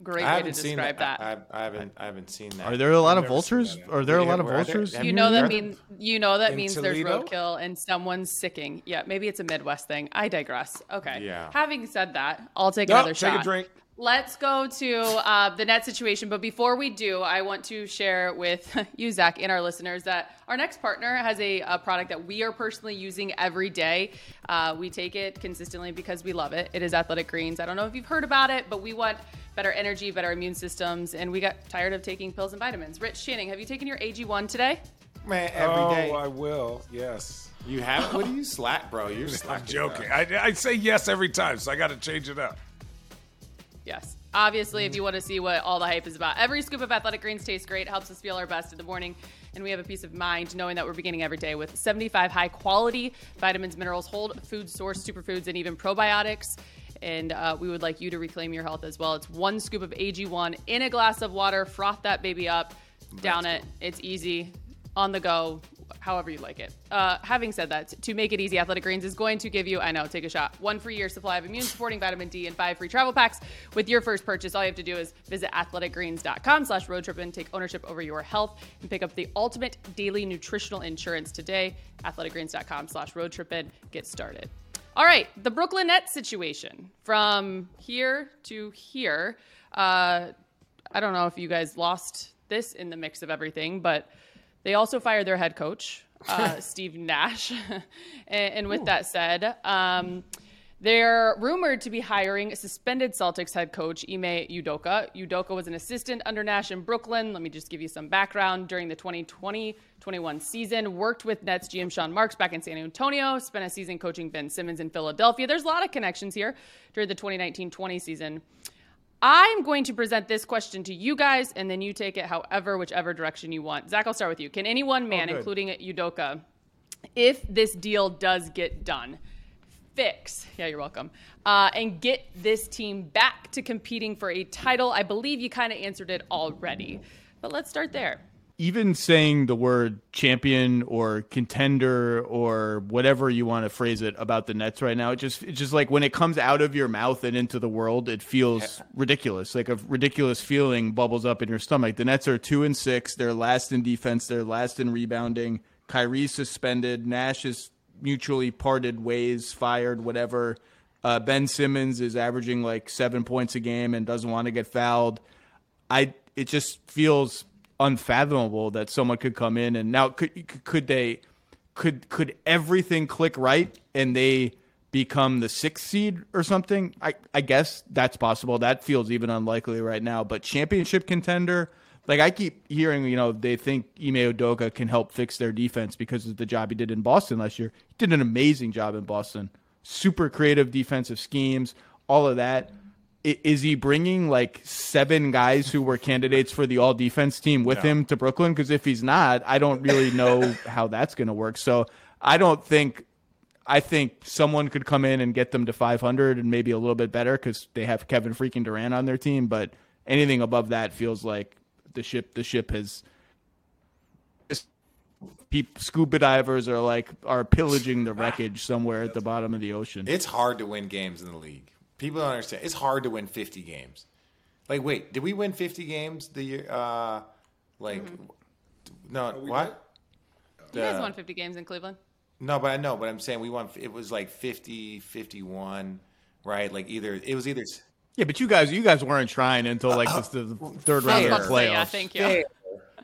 Great way to describe that. that. I, I, haven't. I haven't seen that. Are there a lot of vultures? Are there a lot of vultures? You know that means you know that means there's roadkill and someone's sicking. Yeah, maybe it's a Midwest thing. I digress. Okay. Yeah. Having said that, I'll take another take shot. Take a drink. Let's go to uh, the net situation. But before we do, I want to share with you, Zach, and our listeners that our next partner has a, a product that we are personally using every day. Uh, we take it consistently because we love it. It is Athletic Greens. I don't know if you've heard about it, but we want better energy, better immune systems, and we got tired of taking pills and vitamins. Rich Channing, have you taken your AG1 today? Man, every oh, day. I will. Yes. You have? What do you slack, bro? You're slack. I'm joking. I, I say yes every time, so I got to change it up. Yes. Obviously, if you want to see what all the hype is about, every scoop of athletic greens tastes great, helps us feel our best in the morning, and we have a peace of mind knowing that we're beginning every day with 75 high quality vitamins, minerals, whole food source superfoods, and even probiotics and uh, we would like you to reclaim your health as well. It's one scoop of AG1 in a glass of water. Froth that baby up, down it. It's easy, on the go, however you like it. Uh, having said that, to make it easy, Athletic Greens is going to give you, I know, take a shot, one free year supply of immune supporting vitamin D and five free travel packs with your first purchase. All you have to do is visit athleticgreens.com slash road trip and take ownership over your health and pick up the ultimate daily nutritional insurance today. Athleticgreens.com slash road trip and get started. All right, the Brooklyn Nets situation from here to here. Uh, I don't know if you guys lost this in the mix of everything, but they also fired their head coach, uh, Steve Nash. and, and, with Ooh. that said, um, they're rumored to be hiring suspended Celtics head coach Ime Udoka. Udoka was an assistant under Nash in Brooklyn. Let me just give you some background. During the 2020-21 season, worked with Nets GM Sean Marks back in San Antonio, spent a season coaching Ben Simmons in Philadelphia. There's a lot of connections here during the 2019-20 season. I'm going to present this question to you guys, and then you take it however, whichever direction you want. Zach, I'll start with you. Can any one man, oh, including Udoka, if this deal does get done, fix, yeah, you're welcome, uh, and get this team back to competing for a title? I believe you kind of answered it already, but let's start there. Even saying the word champion or contender or whatever you want to phrase it about the Nets right now, it just it's just like when it comes out of your mouth and into the world, it feels ridiculous. Like a ridiculous feeling bubbles up in your stomach. The Nets are two and six. They're last in defense. They're last in rebounding. Kyrie suspended. Nash is mutually parted ways, fired, whatever. Uh, ben Simmons is averaging like seven points a game and doesn't want to get fouled. I it just feels unfathomable that someone could come in and now could could they could could everything click right and they become the sixth seed or something? I I guess that's possible. That feels even unlikely right now. But championship contender like I keep hearing, you know, they think Ime Udoka can help fix their defense because of the job he did in Boston last year. He did an amazing job in Boston. Super creative defensive schemes, all of that. Is he bringing like seven guys who were candidates for the all defense team with him to Brooklyn? Because if he's not, I don't really know how that's going to work. So I don't think. I think someone could come in and get them to 500 and maybe a little bit better because they have Kevin freaking Durant on their team. But anything above that feels like the ship the ship has people, scuba divers are like are pillaging the wreckage somewhere at the bottom of the ocean. It's hard to win games in the league. People don't understand. It's hard to win 50 games. Like, wait, did we win 50 games the year? Uh, like, mm-hmm. no, what? You guys won 50 games in Cleveland. No, but I know, but I'm saying we won. It was like 50, 51, right? Like either it was either. Yeah, but you guys, you guys weren't trying until like uh, the, the third round of the playoffs. Yeah, thank you. Fair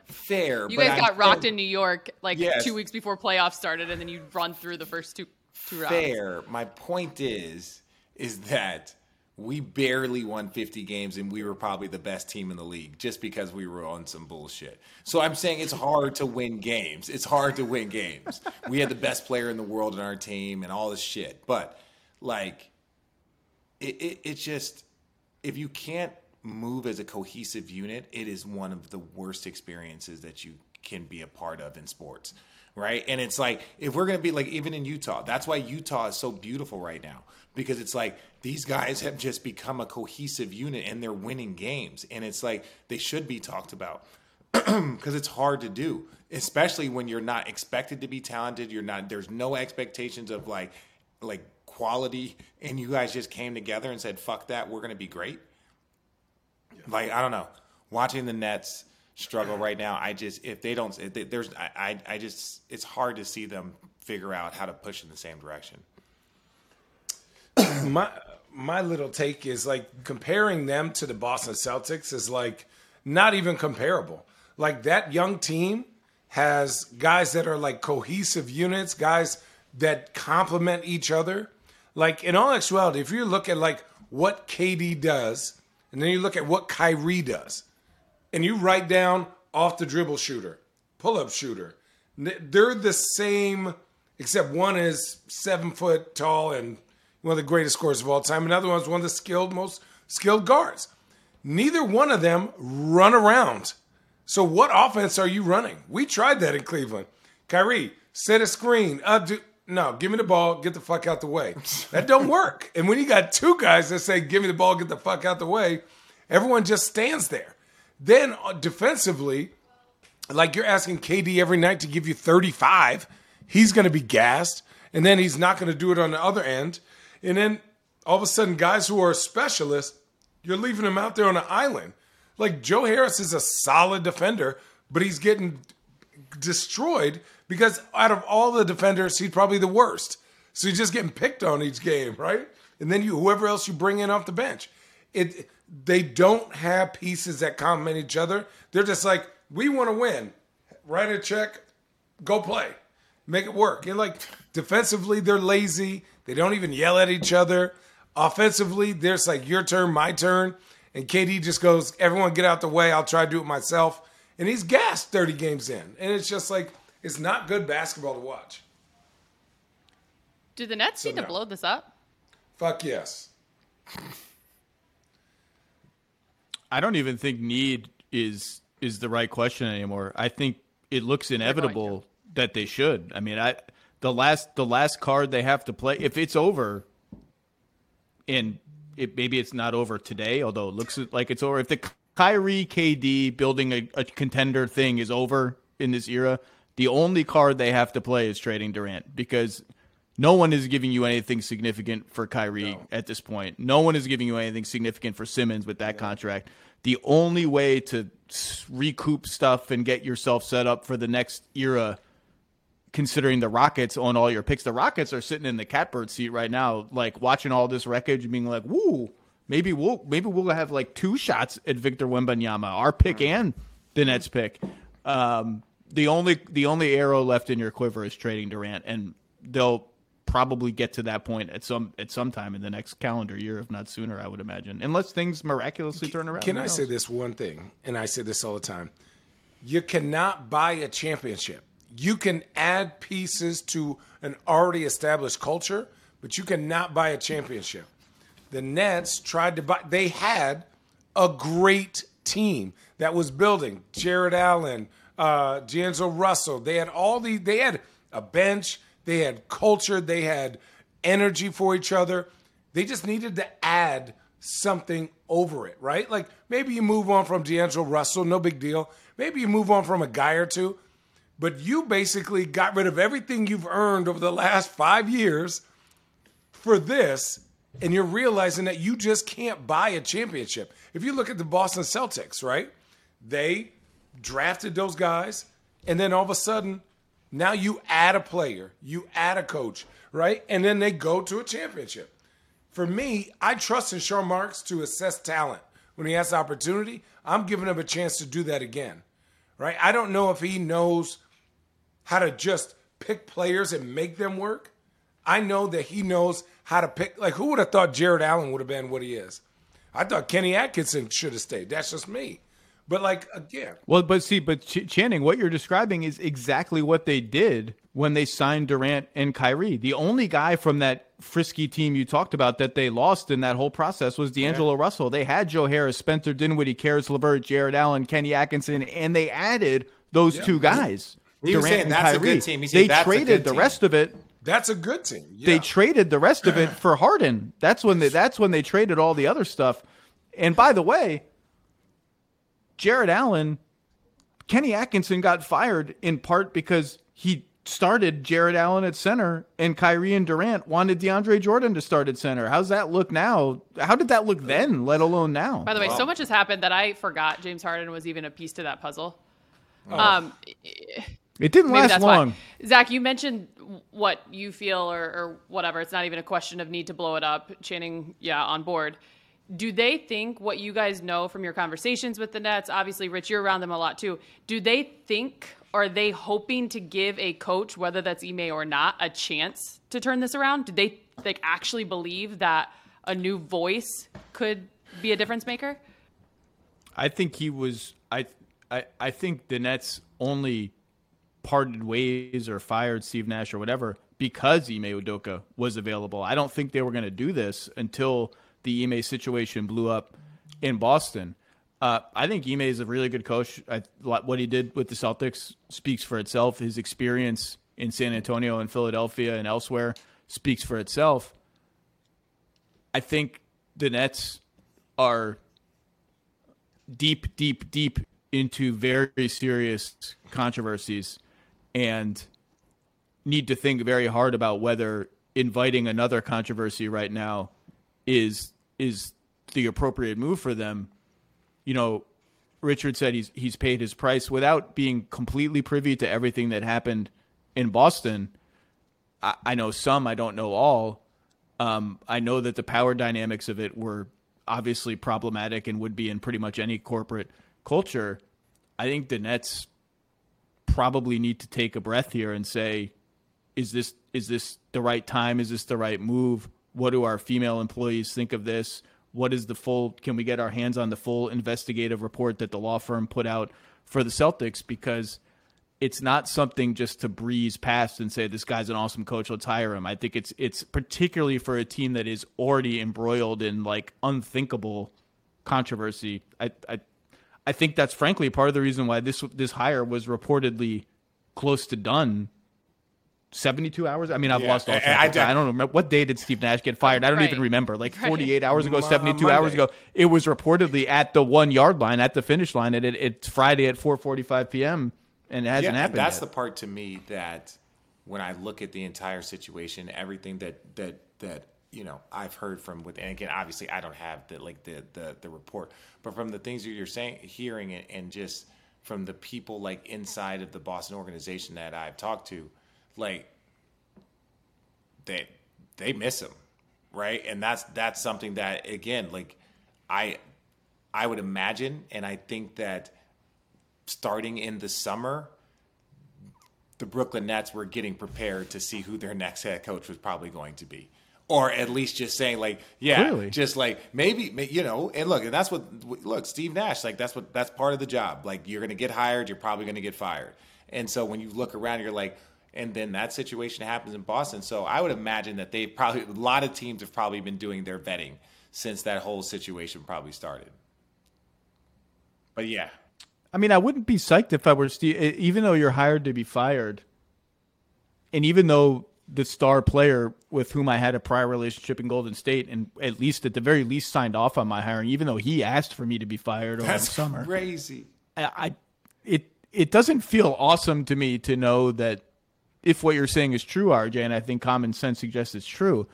fair. You guys got I'm, rocked in New York like yes. two weeks before playoffs started, and then you run through the first two two rounds. Fair. My point is, is that we barely won 50 games and we were probably the best team in the league just because we were on some bullshit. So I'm saying it's hard to win games. It's hard to win games. we had the best player in the world in our team and all this shit. But like it, it it's just if you can't move as a cohesive unit, it is one of the worst experiences that you can be a part of in sports. Right. And it's like, if we're going to be like, even in Utah, that's why Utah is so beautiful right now because it's like these guys have just become a cohesive unit and they're winning games. And it's like they should be talked about because it's hard to do, especially when you're not expected to be talented. You're not, there's no expectations of like, like quality. And you guys just came together and said, fuck that, we're going to be great like I don't know, watching the Nets struggle right now. I just if they don't, if they, there's I, I just it's hard to see them figure out how to push in the same direction. my my little take is like comparing them to the Boston Celtics is like not even comparable. Like that young team has guys that are like cohesive units, guys that complement each other. Like in all actuality, if you look at like what KD does and then you look at what Kyrie does, and you write down off the dribble shooter, pull up shooter. They're the same, except one is seven foot tall and one of the greatest scorers of all time. Another one's one of the skilled, most skilled guards. Neither one of them run around. So what offense are you running? We tried that in Cleveland. Kyrie, set a screen. Uh, do, no, give me the ball, get the fuck out the way. That don't work. And when you got two guys that say, give me the ball, get the fuck out the way, everyone just stands there. Then uh, defensively, like you're asking KD every night to give you 35, he's going to be gassed. And then he's not going to do it on the other end. And then all of a sudden, guys who are specialists, you're leaving them out there on an island. Like Joe Harris is a solid defender, but he's getting destroyed because out of all the defenders, he's probably the worst. So he's just getting picked on each game, right? And then you whoever else you bring in off the bench. It they don't have pieces that complement each other. They're just like, we want to win. Write a check, go play. Make it work. And like defensively, they're lazy. They don't even yell at each other. Offensively, there's like your turn, my turn. And KD just goes, everyone get out the way. I'll try to do it myself. And he's gassed 30 games in. And it's just like, it's not good basketball to watch. Do the Nets so need no. to blow this up? Fuck yes. I don't even think need is is the right question anymore. I think it looks inevitable that they should. I mean, I the last the last card they have to play if it's over and it maybe it's not over today, although it looks like it's over. If the Kyrie KD building a, a contender thing is over in this era, the only card they have to play is trading Durant because no one is giving you anything significant for Kyrie no. at this point. No one is giving you anything significant for Simmons with that yeah. contract. The only way to recoup stuff and get yourself set up for the next era, considering the Rockets on all your picks, the Rockets are sitting in the catbird seat right now, like watching all this wreckage and being like, "Woo, maybe we'll maybe we'll have like two shots at Victor Wembanyama, our pick mm. and the Nets pick." Um, the only the only arrow left in your quiver is trading Durant, and they'll probably get to that point at some at some time in the next calendar year, if not sooner. I would imagine, unless things miraculously turn around. Can I say this one thing? And I say this all the time: you cannot buy a championship. You can add pieces to an already established culture, but you cannot buy a championship. The Nets tried to buy. They had a great team that was building. Jarrett Allen uh, D'Angelo Russell. They had all the. They had a bench. They had culture. They had energy for each other. They just needed to add something over it, right? Like maybe you move on from D'Angelo Russell, no big deal. Maybe you move on from a guy or two, but you basically got rid of everything you've earned over the last five years for this, and you're realizing that you just can't buy a championship. If you look at the Boston Celtics, right? They drafted those guys, and then all of a sudden, now you add a player, you add a coach, right? And then they go to a championship. For me, I trust in Sean Marks to assess talent. When he has the opportunity, I'm giving him a chance to do that again. Right? I don't know if he knows how to just pick players and make them work. I know that he knows how to pick. Like, who would have thought Jarrett Allen would have been what he is? I thought Kenny Atkinson should have stayed. That's just me. But like uh, again, well, but see, but Ch- Channing, what you're describing is exactly what they did when they signed Durant and Kyrie. The only guy from that frisky team you talked about that they lost in that whole process was D'Angelo yeah. Russell. They had Joe Harris, Spencer Dinwiddie, Caris LeVert, Jarrett Allen, Kenny Atkinson, and they added those yeah. two guys. He Durant saying that's Kyrie. a good team. they traded the team. rest of it. That's a good team. Yeah. They traded the rest of it for Harden. That's when they that's when they traded all the other stuff. And by the way, Jarrett Allen, Kenny Atkinson got fired in part because he started Jarrett Allen at center and Kyrie and Durant wanted DeAndre Jordan to start at center. How's that look now? How did that look then, let alone now? By the way, wow. so much has happened that I forgot James Harden was even a piece to that puzzle. Oh. Um, it didn't last long. Why. Zach, you mentioned what you feel or, or whatever. It's not even a question of need to blow it up. Channing, yeah, on board. Do they think what you guys know from your conversations with the Nets? Obviously, Rich, you're around them a lot too. Do they think are they hoping to give a coach, whether that's Ime or not, a chance to turn this around? Do they like actually believe that a new voice could be a difference maker? I think he was. I I I think the Nets only parted ways or fired Steve Nash or whatever because Ime Udoka was available. I don't think they were going to do this until the Ime situation blew up in Boston. Uh, I think Ime is a really good coach. I, what he did with the Celtics speaks for itself. His experience in San Antonio and Philadelphia and elsewhere speaks for itself. I think the Nets are deep, deep, deep into very serious controversies and need to think very hard about whether inviting another controversy right now is is the appropriate move for them you know, Richard said he's he's paid his price without being completely privy to everything that happened in Boston. I, I know some, I don't know all. Um, I know that the power dynamics of it were obviously problematic and would be in pretty much any corporate culture. I think the Nets probably need to take a breath here and say, is this is this the right time? Is this the right move? What do our female employees think of this? what is the full can we get our hands on the full investigative report that the law firm put out for the Celtics? Because it's not something just to breeze past and say this guy's an awesome coach let's hire him. I think it's it's particularly for a team that is already embroiled in like unthinkable controversy. I i i think that's frankly part of the reason why this this hire was reportedly close to done 72 hours? I mean, I've yeah. lost all track. I, I, I, don't remember what day did Steve Nash get fired. I don't right. even remember. Like 48 right. hours ago, 72 hours ago. It was reportedly at the one yard line, at the finish line, and it, it's Friday at 4:45 p.m. and it hasn't yeah, happened. That's yet. the part to me that when I look at the entire situation, everything that that that you know I've heard from with, and again, obviously I don't have the like the the, the report, but from the things that you're saying, hearing, and, and just from the people like inside of the Boston organization that I've talked to like they they miss him, right? And that's that's something that again, like I I would imagine, and I think that starting in the summer, the Brooklyn Nets were getting prepared to see who their next head coach was probably going to be. Or at least just saying like, yeah, really? just like maybe you know, and look, and that's what look, Steve Nash, like that's what that's part of the job. Like you're gonna get hired, you're probably gonna get fired. And so when you look around, you're like, and then that situation happens in Boston. So I would imagine that they probably a lot of teams have probably been doing their vetting since that whole situation probably started. But yeah, I mean, I wouldn't be psyched if I were Steve, even though you're hired to be fired, and even though the star player with whom I had a prior relationship in Golden State, and at least at the very least signed off on my hiring, even though he asked for me to be fired over That's the summer. Crazy. I, I it it doesn't feel awesome to me to know that if what you're saying is true, RJ, and I think common sense suggests it's true,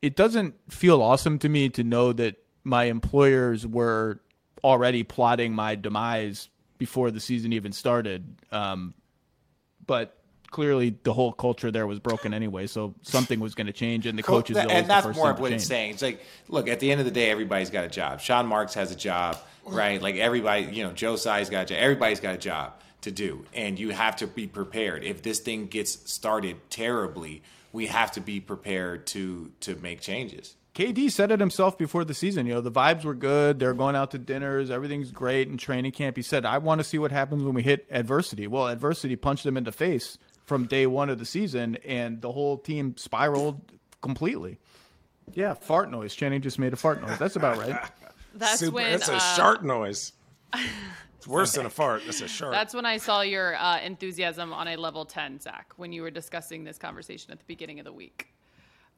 it doesn't feel awesome to me to know that my employers were already plotting my demise before the season even started. Um, but clearly, the whole culture there was broken anyway, so something was going to change, and the coaches. and that's more of what it's saying. It's like, look, at the end of the day, everybody's got a job. Sean Marks has a job, right? Like everybody, you know, Joe Tsai's got a job. Everybody's got a job to do, and you have to be prepared. If this thing gets started terribly, we have to be prepared to to make changes. KD said it himself before the season. You know, the vibes were good. They're going out to dinners. Everything's great in training camp. He said, I want to see what happens when we hit adversity. Well, adversity punched him in the face from day one of the season, and the whole team spiraled completely. Yeah, fart noise. Channing just made a fart noise. That's about right. That's Super, when. That's a uh, shark noise. It's worse than a fart. That's a shark. That's when I saw your uh, enthusiasm on a level 10, Zach, when you were discussing this conversation at the beginning of the week.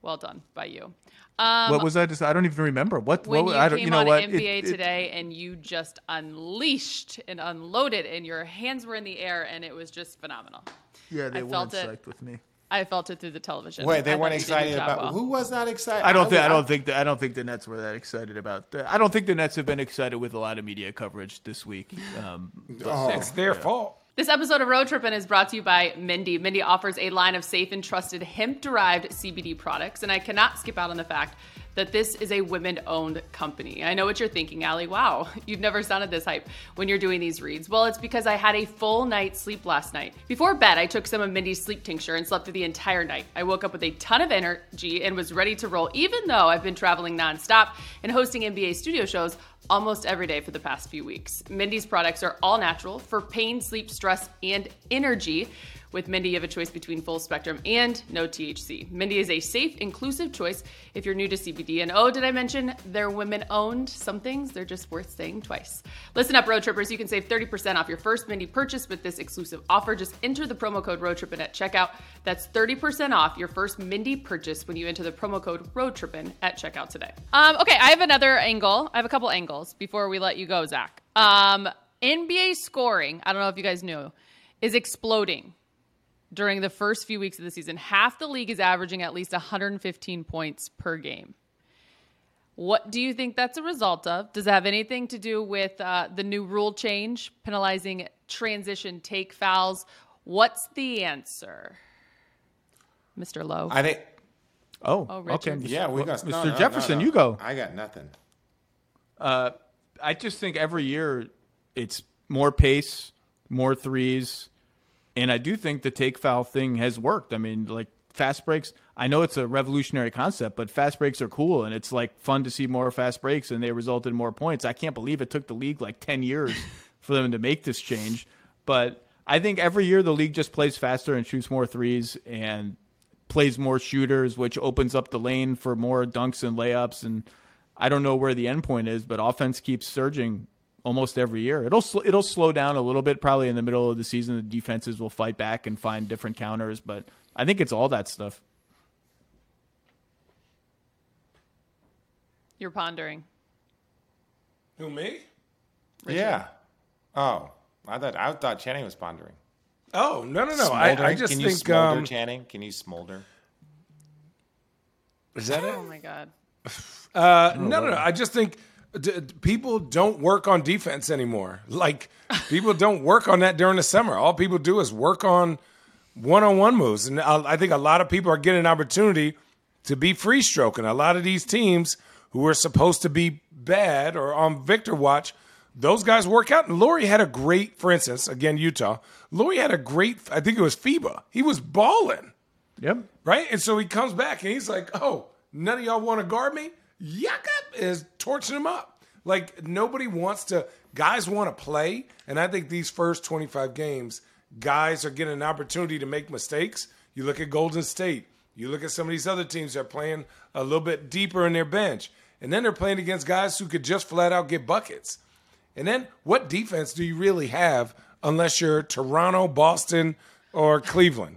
Well done by you. Um, what was I just? I don't even remember. What? When what, you I don't, came you know on what? NBA it, today it, and you just unleashed and unloaded, and your hands were in the air, and it was just phenomenal. Yeah, they I weren't psyched with me. I felt it through the television. Wait, they weren't excited about well. who was not excited? I don't think. I don't think. The, I don't think the Nets were that excited about. The, I don't think the Nets have been excited with a lot of media coverage this week. Um, oh, it's their yeah. fault. This episode of Road Trippin' is brought to you by Mendi. Mendi offers a line of safe and trusted hemp derived CBD products, and I cannot skip out on the fact that this is a women owned company. I know what you're thinking, Allie. Wow, you've never sounded this hype when you're doing these reads. Well, it's because I had a full night's sleep last night. Before bed, I took some of Mendi's sleep tincture and slept through the entire night. I woke up with a ton of energy and was ready to roll, even though I've been traveling nonstop and hosting NBA studio shows almost every day for the past few weeks. Mendi's products are all natural for pain, sleep, stress, and energy. With Mendi, you have a choice between full spectrum and no THC. Mendi is a safe, inclusive choice if you're new to CBD. And oh, did I mention they're women owned? Some things they're just worth saying twice. Listen up, road trippers. You can save 30% off your first Mendi purchase with this exclusive offer. Just enter the promo code ROADTRIPPIN at checkout. That's 30% off your first Mendi purchase when you enter the promo code ROADTRIPPIN at checkout today. Um, okay, I have another angle. I have a couple angles before we let you go, Zach. Um, NBA scoring, I don't know if you guys knew, is exploding during the first few weeks of the season. Half the league is averaging at least 115 points per game. What do you think that's a result of? Does it have anything to do with uh, the new rule change penalizing transition take fouls? What's the answer, Mr. Lowe? I think. Oh, oh okay. Yeah, we got Mr. No, no, Jefferson. No, you go. I got nothing. Uh, I just think every year it's more pace, more threes, and I do think the take foul thing has worked. I mean, like fast breaks, I know it's a revolutionary concept, but fast breaks are cool and it's like fun to see more fast breaks and they result in more points. I can't believe it took the league like 10 years for them to make this change. But I think every year the league just plays faster and shoots more threes and plays more shooters, which opens up the lane for more dunks and layups. And I don't know where the end point is, but offense keeps surging almost every year. It'll sl- it'll slow down a little bit probably in the middle of the season. The defenses will fight back and find different counters, but I think it's all that stuff. You're pondering. Who me? Richard. Yeah. Oh, I thought I thought Channing was pondering. Oh no no no! I, I, just Can think you smolder, um, Channing. Can you smolder? Is that it? Oh my god. Uh, no, no, no. I just think D- people don't work on defense anymore. Like people don't work on that during the summer. All people do is work on one-on-one moves, and I, I think a lot of people are getting an opportunity to be free stroking. A lot of these teams who are supposed to be bad or on Victor watch, those guys work out. And Lauri had a great, for instance, again Utah. Lauri had a great. I think it was FIBA. He was balling. Yep. Right, and so he comes back and he's like, "Oh, none of y'all want to guard me." Jakob is torching him up. Like nobody wants to. Guys want to play, and I think these first 25 games, guys are getting an opportunity to make mistakes. You look at Golden State. You look at some of these other teams that are playing a little bit deeper in their bench, and then they're playing against guys who could just flat out get buckets. And then what defense do you really have unless you're Toronto, Boston, or Cleveland,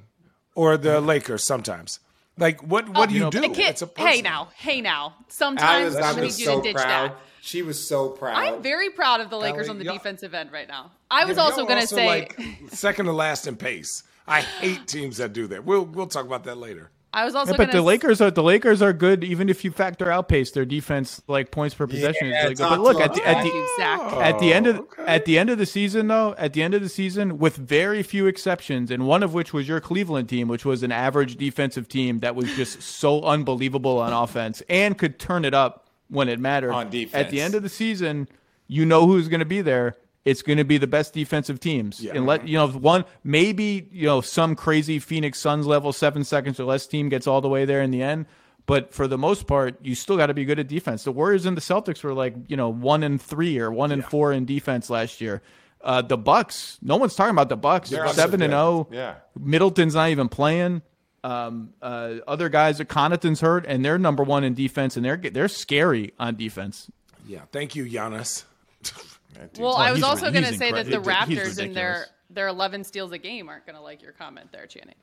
or the Lakers sometimes? Like what? What do oh, you, do? It's a hey now, hey now. Sometimes I'm gonna need you to ditch proud. that. She was so proud. I'm very proud of the Lakers on the defensive end right now. I was also going to say like second to last in pace. I hate teams that do that. We'll we'll talk about that later. I was also, yeah, but the Lakers are the Lakers are good even if you factor out pace. Their defense, like points per possession, yeah, is really good. But look at the at the, oh, at the end of okay. at the end of the season, though, at the end of the season, with very few exceptions, and one of which was your Cleveland team, which was an average defensive team that was just so unbelievable on offense and could turn it up when it mattered. On defense. At the end of the season, you know who's going to be there it's going to be the best defensive teams. Yeah. And let you know one maybe you know some crazy Phoenix Suns level seven seconds or less team gets all the way there in the end. But for the most part, you still got to be good at defense. The Warriors and the Celtics were like you know one and three or one and four in defense last year. Uh, the Bucks, no one's talking about the Bucks. They're seven and zero. Oh. Yeah, Middleton's not even playing. Um, uh, other guys, Connaughton's hurt, and they're number one in defense, and they're they're scary on defense. Yeah, thank you, Giannis. Well, I was also going to say that the Raptors in their their 11 steals a game aren't going to like your comment there, Channing.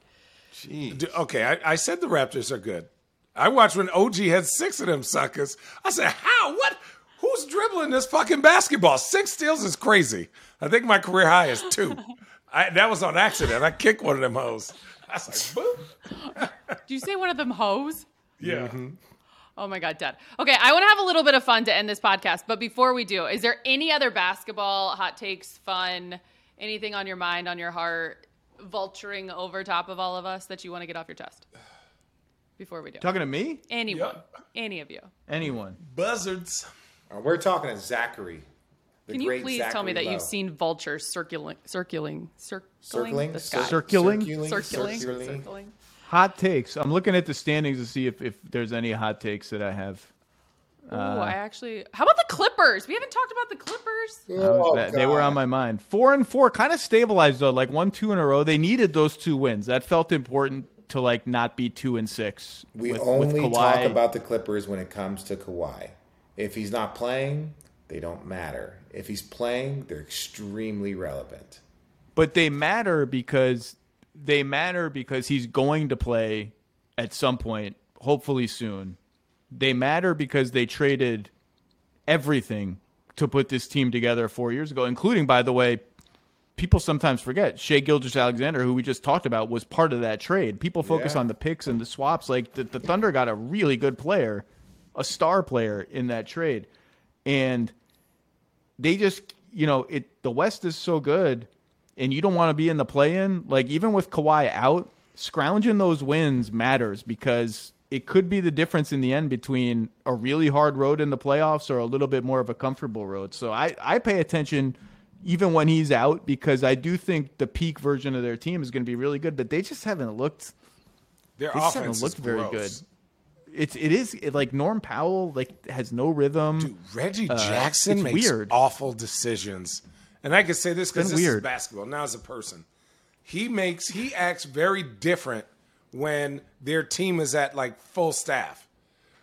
Jeez. Okay, I, I, said the Raptors are good. I watched when OG had six of them suckers. I said, how? What? Who's dribbling this fucking basketball? Six steals is crazy. I think my career high is two. I, that was on accident. I kicked one of them hoes. I was like, boom. Did you say one of them hoes? Yeah. Mm-hmm. Oh my God, Dad. Okay, I want to have a little bit of fun to end this podcast. But before we do, is there any other basketball hot takes, fun, anything on your mind, on your heart, vulturing over top of all of us that you want to get off your chest? Before we do. Talking to me? Anyone. Yep. Any of you. Anyone. Buzzards. Uh, we're talking to Zachary. Can you please Zachary tell me that Lowe. you've seen vultures circling, circling, circling, circling, the sky? circling, circling, circling, circling. Hot takes. I'm looking at the standings to see if, if there's any hot takes that I have. Oh, uh, I actually. How about the Clippers? We haven't talked about the Clippers. Oh, they were on my mind. Four and four, kind of stabilized though. Like one, two in a row. They needed those two wins. That felt important to like not be two and six. We with, only with talk about the Clippers when it comes to Kawhi. If he's not playing, they don't matter. If he's playing, they're extremely relevant. But they matter because they matter because he's going to play at some point, hopefully soon. They matter because they traded everything to put this team together four years ago, including, by the way, people sometimes forget Shai Gilgeous-Alexander, who we just talked about, was part of that trade. People focus yeah. on the picks and the swaps. Like the, the Thunder got a really good player, a star player in that trade, and they just, you know, it. The West is so good and you don't want to be in the play in, like even with Kawhi out, scrounging those wins matters because it could be the difference in the end between a really hard road in the playoffs or a little bit more of a comfortable road. So I, I pay attention even when he's out because I do think the peak version of their team is going to be really good, but they just haven't looked. Their offense looked very good. It's it is it, like Norm Powell like has no rhythm. Dude, Reggie uh, Jackson makes weird. awful decisions and I can say this because this weird. is basketball. Now, as a person, he makes he acts very different when their team is at like full staff,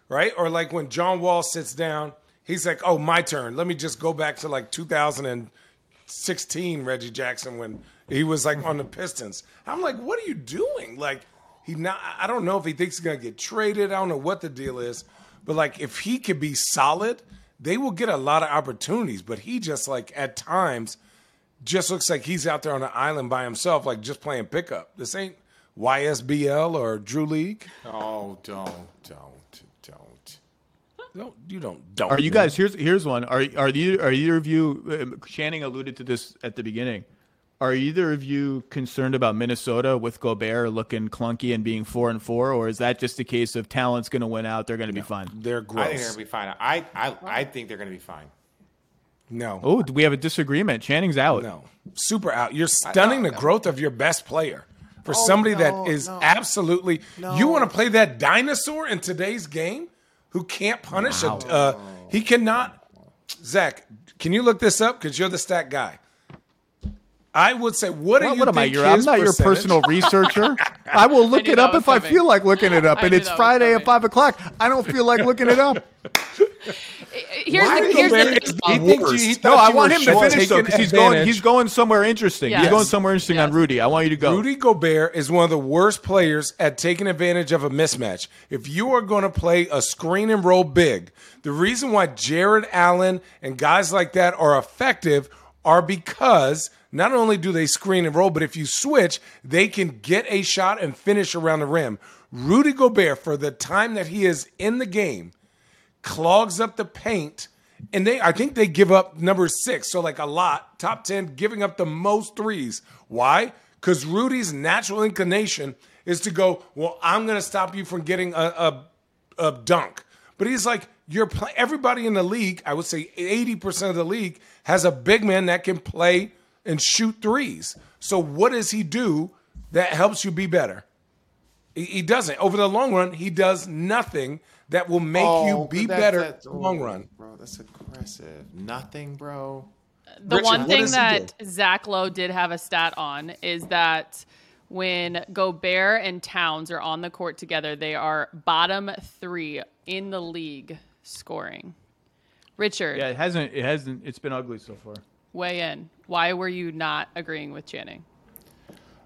right? Or like when John Wall sits down, he's like, "Oh, my turn. Let me just go back to like 2016, Reggie Jackson when he was like on the Pistons." I'm like, "What are you doing?" Like he not. I don't know if he thinks he's gonna get traded. I don't know what the deal is, but like if he could be solid they will get a lot of opportunities, but he just like at times just looks like he's out there on an island by himself, like just playing pickup. This ain't YSBL or Drew League. Oh, don't, don't, don't. Don't you don't don't. Are you guys here's here's one. Are are you are either of you? Uh, Channing alluded to this at the beginning. Are either of you concerned about Minnesota with Gobert looking clunky and being four and four, or is that just a case of talent's going to win out? They're going to no, be fine. They're gross. I think they're going to be fine. I, I I think they're going to be fine. No. Oh, we have a disagreement. Channing's out. No, super out. You're stunning the growth of your best player for oh, somebody no, that is no. absolutely. You want to play that dinosaur in today's game who can't punish wow. a. Uh, he cannot. Zach, can you look this up? Because you're the stat guy. I would say, what do you what am I? Your, I'm not your personal researcher. I will look I it up if coming. I feel like looking it up, and it's Friday at five o'clock. I don't feel like looking it up. here's the, here's the, he thinks he, he no, I want him to finish though because he's going he's going somewhere interesting. Yes. He's going somewhere interesting yes. on Rudy. I want you to go. Rudy Gobert is one of the worst players at taking advantage of a mismatch. If you are going to play a screen and roll big, the reason why Jarrett Allen and guys like that are effective are because not only do they screen and roll, but if you switch, they can get a shot and finish around the rim. Rudy Gobert, for the time that he is in the game, clogs up the paint. And they, I think they give up number six, so like a lot, top 10, giving up the most threes. Why? Because Rudy's natural inclination is to go, well, I'm going to stop you from getting a, a, a dunk. But he's like, you're play- everybody in the league, I would say 80% of the league has a big man that can play and shoot threes. So what does he do that helps you be better? He doesn't. Over the long run, he does nothing that will make oh, you be that, better that, oh, long run. Bro, that's aggressive. Nothing, bro. The Richard, one thing that Zach Lowe did have a stat on is that when Gobert and Towns are on the court together, they are bottom three in the league scoring. Richard. Yeah, it hasn't. It hasn't. It's been ugly so far. Weigh in. Why were you not agreeing with Channing?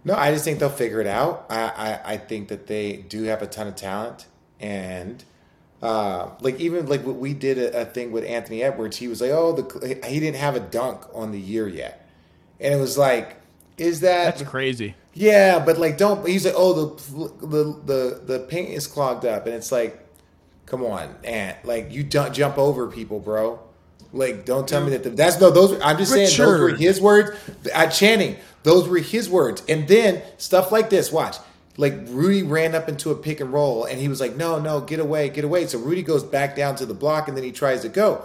No, I just think they'll figure it out. I, I, I think that they do have a ton of talent, and uh, like even like what we did a, a, thing with Anthony Edwards. He was like, "Oh, the he didn't have a dunk on the year yet," and it was like, "Is that that's crazy?" Yeah, but like, don't. He's like, "Oh, the the the the paint is clogged up," and it's like, "Come on, Ant! Like you don't jump over people, bro." Like, don't tell me that. The, that's no. Those. I'm just Richard. saying those were his words. At Channing, those were his words. And then stuff like this. Watch. Like Rudy ran up into a pick and roll, and he was like, "No, no, get away, get away." So Rudy goes back down to the block, and then he tries to go.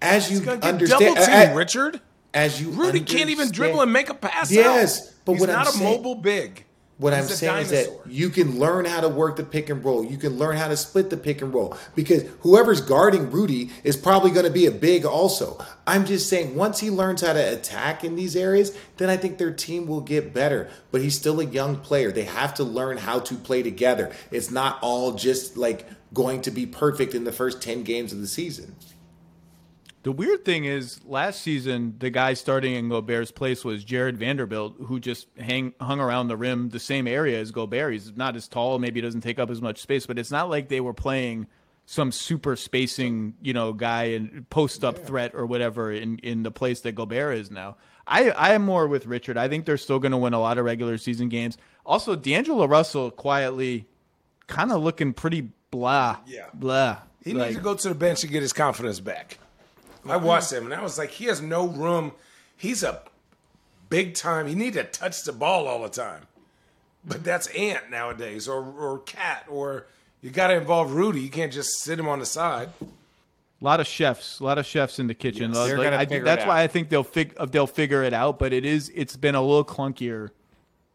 As you understand, team, Richard. As you Rudy can't even dribble and make a pass. Yes, out. but He's what not I'm a saying, mobile big. What He's I'm saying dinosaur. is that you can learn how to work the pick and roll. You can learn how to split the pick and roll because whoever's guarding Rudy is probably going to be a big also. I'm just saying once he learns how to attack in these areas, then I think their team will get better. But he's still a young player. They have to learn how to play together. It's not all just like going to be perfect in the first 10 games of the season. The weird thing is, last season the guy starting in Gobert's place was Jarred Vanderbilt, who just hang, hung around the rim the same area as Gobert. He's not as tall, maybe doesn't take up as much space, but it's not like they were playing some super spacing, you know, guy and post up yeah. threat or whatever in, in the place that Gobert is now. I I am more with Richard. I think they're still going to win a lot of regular season games. Also, D'Angelo Russell quietly, kind of looking pretty blah. Yeah, blah. He like, needs to go to the bench and get his confidence back. I watched him and I was like, he has no room. He's a big time. He need to touch the ball all the time. But that's Ant nowadays, or or KAT, or you got to involve Rudy. You can't just sit him on the side. A lot of chefs, a lot of chefs in the kitchen. Yes, like, I, that's why I think they'll fig- uh, they'll figure it out. But it is it's been a little clunkier.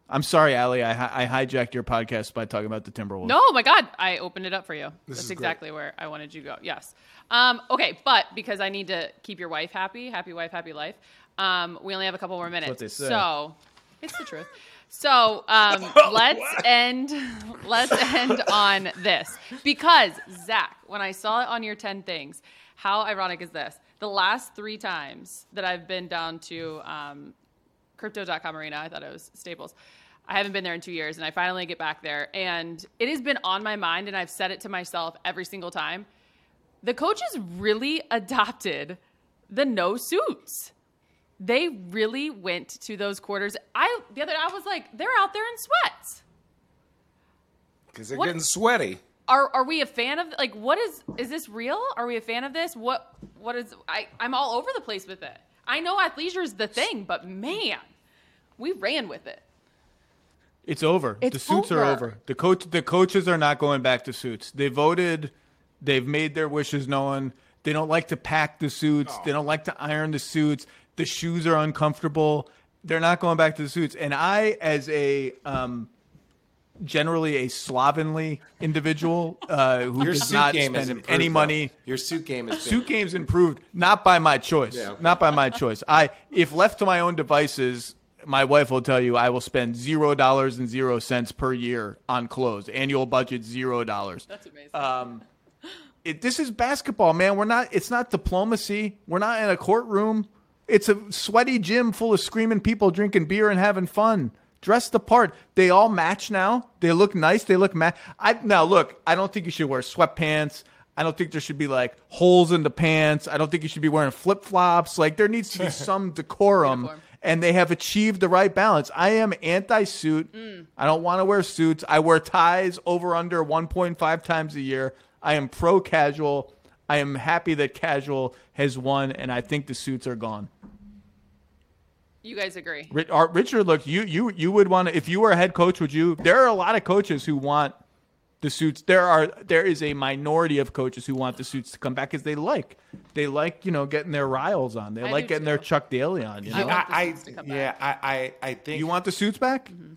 I'm sorry, Allie. I, I hijacked your podcast by talking about the Timberwolves. No, my God, I opened it up for you. This That's exactly great. where I wanted you to go. Yes. Um, okay, but because I need to keep your wife happy, happy wife, happy life. Um, we only have a couple more minutes. So it's the truth. So um, let's end. Let's end on this because Zach, when I saw it on your ten things, how ironic is this? The last three times that I've been down to um, Crypto.com arena, I thought it was Staples. I haven't been there in two years, and I finally get back there, and it has been on my mind, and I've said it to myself every single time the coaches really adopted the no suits. They really went to those quarters. I the other I was like, they're out there in sweats. Because they're what, getting sweaty. Are are we a fan of like what is is this real? Are we a fan of this? What what is I I'm all over the place with it. I know athleisure is the thing, but man, we ran with it. It's over. It's the suits over. are over. The coach the coaches are not going back to suits. They voted They've made their wishes known. They don't like to pack the suits. Oh. They don't like to iron the suits. The shoes are uncomfortable. They're not going back to the suits. And I, as a um, generally a slovenly individual uh, who Your does not spend improved, any money. Though. Your suit game is suit game's improved, not by my choice. Yeah, okay. Not by my choice. I, if left to my own devices, my wife will tell you I will spend zero dollars and zero cents per year on clothes. Annual budget zero dollars. That's amazing. Um, it, this is basketball, man. We're not. It's not diplomacy. We're not in a courtroom. It's a sweaty gym full of screaming people drinking beer and having fun. Dress the part. They all match now. They look nice. They look match. I now look. I don't think you should wear sweatpants. I don't think there should be like holes in the pants. I don't think you should be wearing flip flops. Like there needs to be some decorum. and they have achieved the right balance. I am anti suit. Mm. I don't want to wear suits. I wear ties over under 1.5 times a year. I am pro casual. I am happy that casual has won, and I think the suits are gone. You guys agree? Richard, look, you you you would want to if you were a head coach, would you? There are a lot of coaches who want the suits. There are there is a minority of coaches who want the suits to come back because they like they like you know getting their Rileys on. They I like getting too. their Chuck Daly on. You know? I, I yeah, I, I I think you want the suits back. Mm-hmm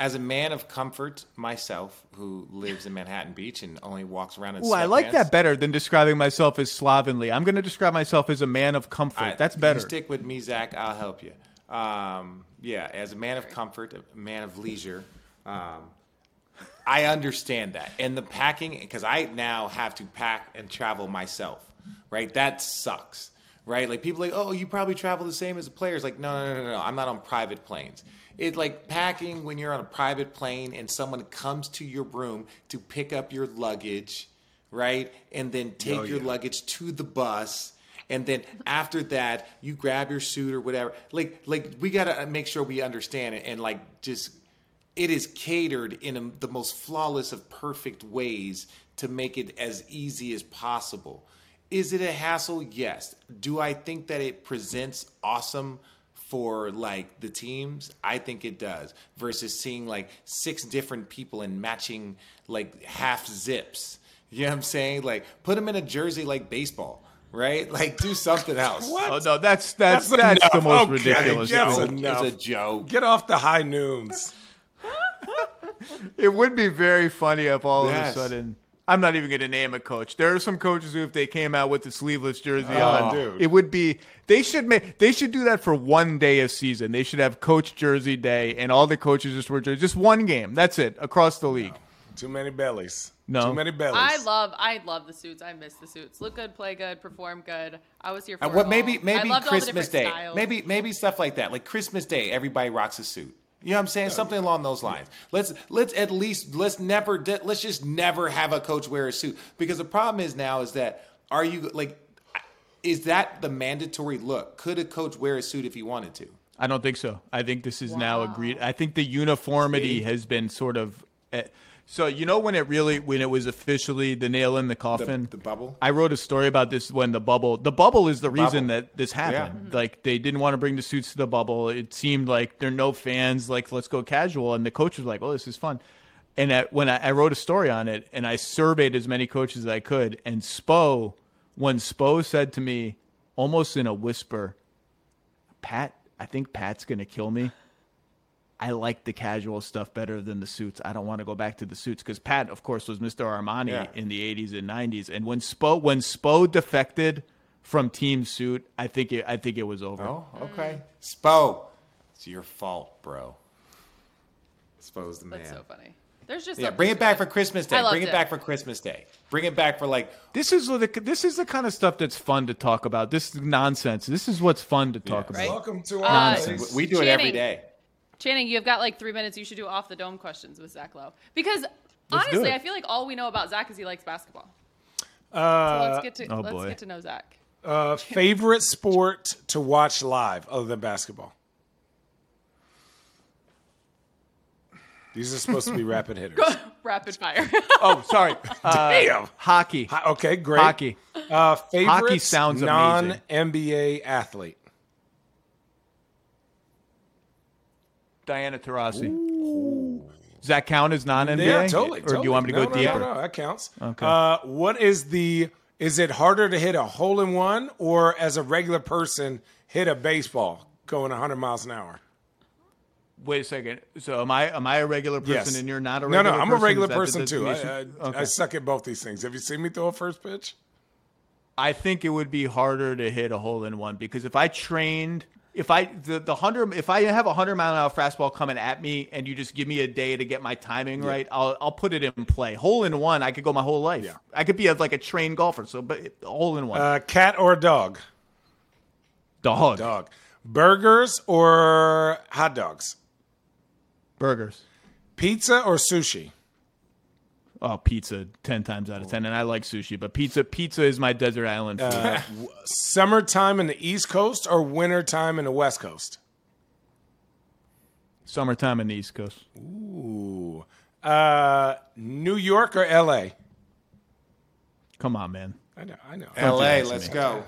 as a man of comfort myself, who lives in Manhattan Beach and only walks around in. Ooh, I like that better than describing myself as slovenly. I'm going to describe myself as a man of comfort. I, That's better. stick with me, Zach. I'll help you. Um, yeah, as a man of comfort, a man of leisure. Um, I understand that, and the packing because I now have to pack and travel myself. Right, that sucks. Right, like people like, oh, you probably travel the same as the players. Like, no, no, no, no, no. I'm not on private planes it's like packing when you're on a private plane and someone comes to your room to pick up your luggage, right? And then take oh, yeah. your luggage to the bus. And then after that, you grab your suit or whatever. Like, like we gotta uh, make sure we understand it and like just it is catered in a, the most flawless of perfect ways to make it as easy as possible. Is it a hassle? Yes. Do I think that it presents awesome for like the teams, I think it does. Versus seeing like six different people in matching like half zips. You know what I'm saying? Like put them in a jersey like baseball. Right, like do something else. what? Oh no, that's that's that's, that's the most okay. ridiculous. That's enough. It's a joke. Get off the high noons. it would be very funny if all yes. of a sudden I'm not even going to name a coach. There are some coaches who, if they came out with the sleeveless jersey oh, on, dude. it would be. They should make. They should do that for one day of season. They should have coach jersey day, and all the coaches just wear jerseys. Just one game. That's it across the league. No. Too many bellies. No, too many bellies. I love. I love the suits. I miss the suits. Look good, play good, perform good. I was here for. Uh, what? Maybe maybe Christmas Day. Styles. Maybe maybe stuff like that. Like Christmas Day, everybody rocks a suit. You know what I'm saying? Something along those lines. Let's let's at least let's never let's just never have a coach wear a suit because the problem is now is that are you like is that the mandatory look? Could a coach wear a suit if he wanted to? I don't think so. I think this is wow. now agreed. I think the uniformity See? has been sort of eh, so you know when it really when it was officially the nail in the coffin, the, the bubble. I wrote a story about this when the bubble. The bubble is the, the reason bubble. that this happened. Yeah. Like they didn't want to bring the suits to the bubble. It seemed like there are no fans. Like let's go casual, and the coach was like, "Oh, this is fun." And at, when I, I wrote a story on it, and I surveyed as many coaches as I could, and Spo, when Spo said to me, almost in a whisper, "Pat, I think Pat's gonna kill me." I like the casual stuff better than the suits. I don't want to go back to the suits because Pat, of course, was Mr. Armani yeah. in the '80s and '90s. And when Spo when Spo defected from Team Suit, I think it I think it was over. Oh, okay, Spo, it's your fault, bro. Spo's the man. That's so funny. There's just yeah. Bring it back for Christmas Day. Bring it, it, back for Christmas Day. Bring it back for like this is the this is the kind of stuff that's fun to talk about. This is nonsense. This is what's fun to talk about. Welcome to our uh, We do it every day. Channing, you've got like three minutes. You should do off the dome questions with Zach Lowe because let's honestly, I feel like all we know about Zach is he likes basketball. Uh, so let's get to oh let's boy. get to know Zach. Uh, favorite sport to watch live other than basketball? These are supposed to be rapid hitters. rapid fire. oh, sorry. Uh, Damn. Hockey. Ho- okay, great. Hockey. Uh, favorite hockey sounds non NBA athlete. Diana Taurasi. Ooh. Does that count as non NBA? Yeah, totally. Or totally. do you want me to no, go no, deeper? No, no, that counts. Okay. Uh, what is the? Is it harder to hit a hole in one or as a regular person hit a baseball going 100 miles an hour? Wait a second. So am I am I a regular person yes. and you're not a regular No, no, I'm person? a regular person too. I, I, okay. I, suck at both these things. Have you seen me throw a first pitch? I think it would be harder to hit a hole in one because if I trained – if I the the hundred if I have a hundred mile an hour fastball coming at me and you just give me a day to get my timing yeah. right, I'll I'll put it in play. Hole in one, I could go my whole life. Yeah. I could be a, like a trained golfer. So, but hole in one. Uh, cat or dog? Dog. Dog. Burgers or hot dogs? Burgers. Pizza or sushi? Oh, pizza ten times out of ten, and I like sushi, but pizza pizza is my desert island food. Uh, summertime in the East Coast or wintertime in the West Coast? Summertime in the East Coast. Ooh, uh, New York or L.A. Come on, man. I know, I know. L.A. Let's go.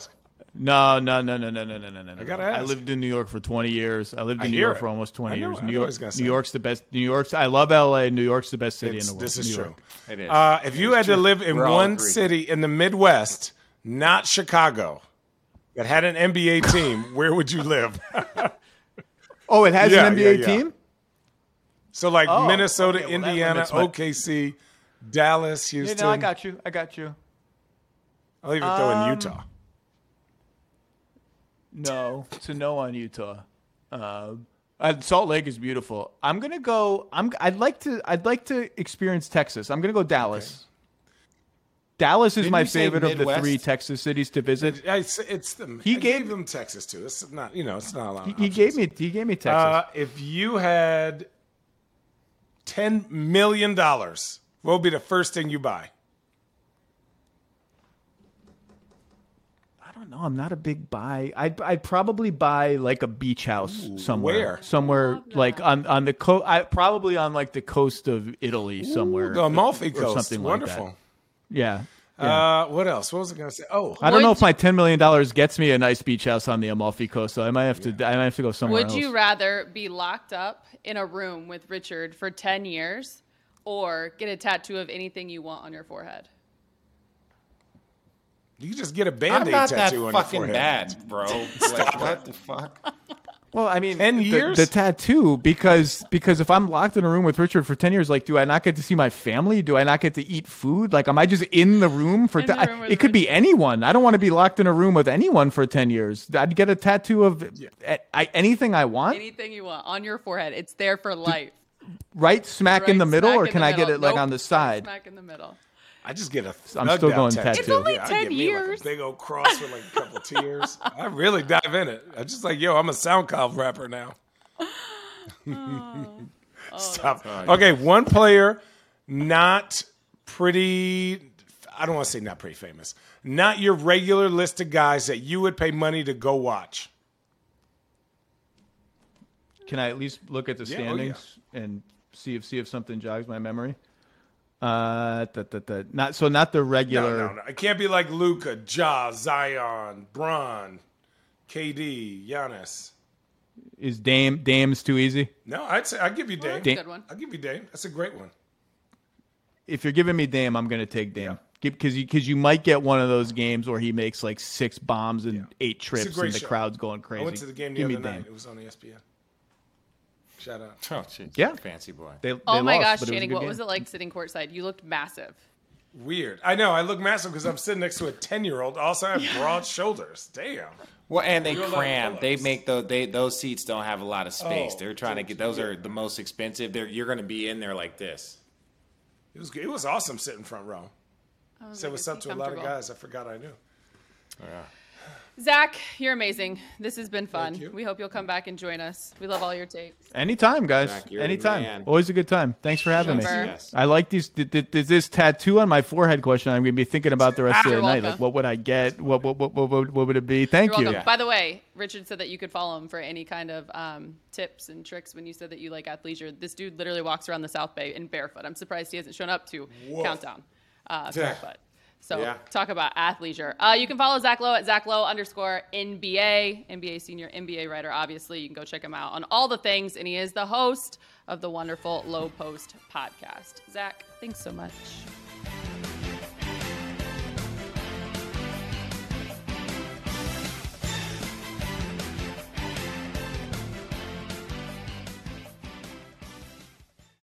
No, no, no, no, no, no, no, no, no. I gotta ask. I lived in New York for 20 years. I lived in I New York it. for almost 20 know, years. New York, New York's the best. New York's. I love LA. New York's the best city it's, in the world. This is New true. York. It is. Uh, if you had true. to live in We're one city in the Midwest, not Chicago, that had an NBA team, where would you live? oh, it has yeah, an NBA yeah, yeah. team. So like oh, Minnesota, okay, well, Indiana, OKC, Dallas, Houston. Yeah, no, I got you. I got you. I'll even um, throw in um, Utah. No, to no on Utah. Uh, Salt Lake is beautiful. I'm gonna go. I'm. I'd like to. I'd like to experience Texas. I'm gonna go Dallas. Okay. Dallas is Didn't my favorite of the three Texas cities to visit. It's, it's the, he gave them Texas too. It's not. You know, it's not a lot. He, he gave me. He gave me Texas. Uh, if you had ten million dollars, what would be the first thing you buy? Don't know. I'm not a big buy. I'd, I'd probably buy like a beach house Ooh, somewhere. Where? Somewhere like on on the coast. I probably on like the coast of Italy somewhere. Ooh, the Amalfi Coast. Something Wonderful. Like yeah. Yeah. Uh, what else? What was I going to say? Oh, I don't know if my ten million dollars gets me a nice beach house on the Amalfi Coast, so I might have to. Yeah. I might have to go somewhere. Would else. you rather be locked up in a room with Richard for ten years, or get a tattoo of anything you want on your forehead? You just get a band-aid tattoo that on your fucking forehead. bad, bro. like, what the fuck? Well, I mean, ten years the, the, tattoo because because if I'm locked in a room with Richard for ten years, like, do I not get to see my family? Do I not get to eat food? Like, am I just in the room for? Ta- room it could be anyone. I don't want to be locked in a room with anyone for ten years. I'd get a tattoo of yeah. I, anything I want. Anything you want on your forehead. It's there for life. Right smack right in the middle, or can I get it like on the side? Smack in the middle. I just get a. I'm still going tattoo. It's only yeah, ten years. Like big old cross with like a couple tears. I really dive in it. I just like, yo, I'm a SoundCloud rapper now. Oh. Stop. Oh, okay, one player, not pretty. I don't want to say not pretty famous. Not your regular list of guys that you would pay money to go watch. Can I at least look at the standings yeah, oh, yeah. and see if see if something jogs my memory? Uh, the, the, the, not so not the regular. No, no, no. It can't be like Luka, Ja, Zion, Bron, KD, Giannis. Is Dame Dame's too easy? No, I'd say I'd give you Dame. Dame. Good one. I'll give you Dame. That's a great one. If you're giving me Dame, I'm going to take Dame because you because you might get one of those games where he makes like six bombs and yeah. eight trips and the show. crowd's going crazy. I went to the game the Give other night. Dame. It was on ESPN. Shout out. Oh, geez. Yeah. Fancy boy. They, they oh my lost, gosh, Channing, what game. was it like sitting courtside? You looked massive. Weird. I know. I look massive because I'm sitting next to a 10 year old. Also, I have broad shoulders. Damn. Well, and they cram. They make those. They those seats don't have a lot of space. Oh, They're trying to get. Those are the most expensive. They're, you're going to be in there like this. It was. It was awesome sitting front row. Oh, Said what's up to a lot of guys I forgot I knew. Oh, yeah. Zach, you're amazing. This has been fun. We hope you'll come back and join us. We love all your takes. Anytime, guys. Zach, Anytime. Always a good time. Thanks for having me. Yes. I like these. Th- this tattoo on my forehead question. I'm going to be thinking about the rest of the night. Like, what would I get? What what what what, what would it be? Thank you're you. Yeah. By the way, Richard said that you could follow him for any kind of um, tips and tricks. When you said that you like athleisure, this dude literally walks around the South Bay in barefoot. I'm surprised he hasn't shown up to Whoa. Countdown uh, barefoot. So yeah. talk about athleisure. Uh, you can follow Zach Lowe at Zach Lowe underscore NBA, NBA senior, NBA writer. Obviously, you can go check him out on all the things, and he is the host of the wonderful Lowe Post podcast. Zach, thanks so much.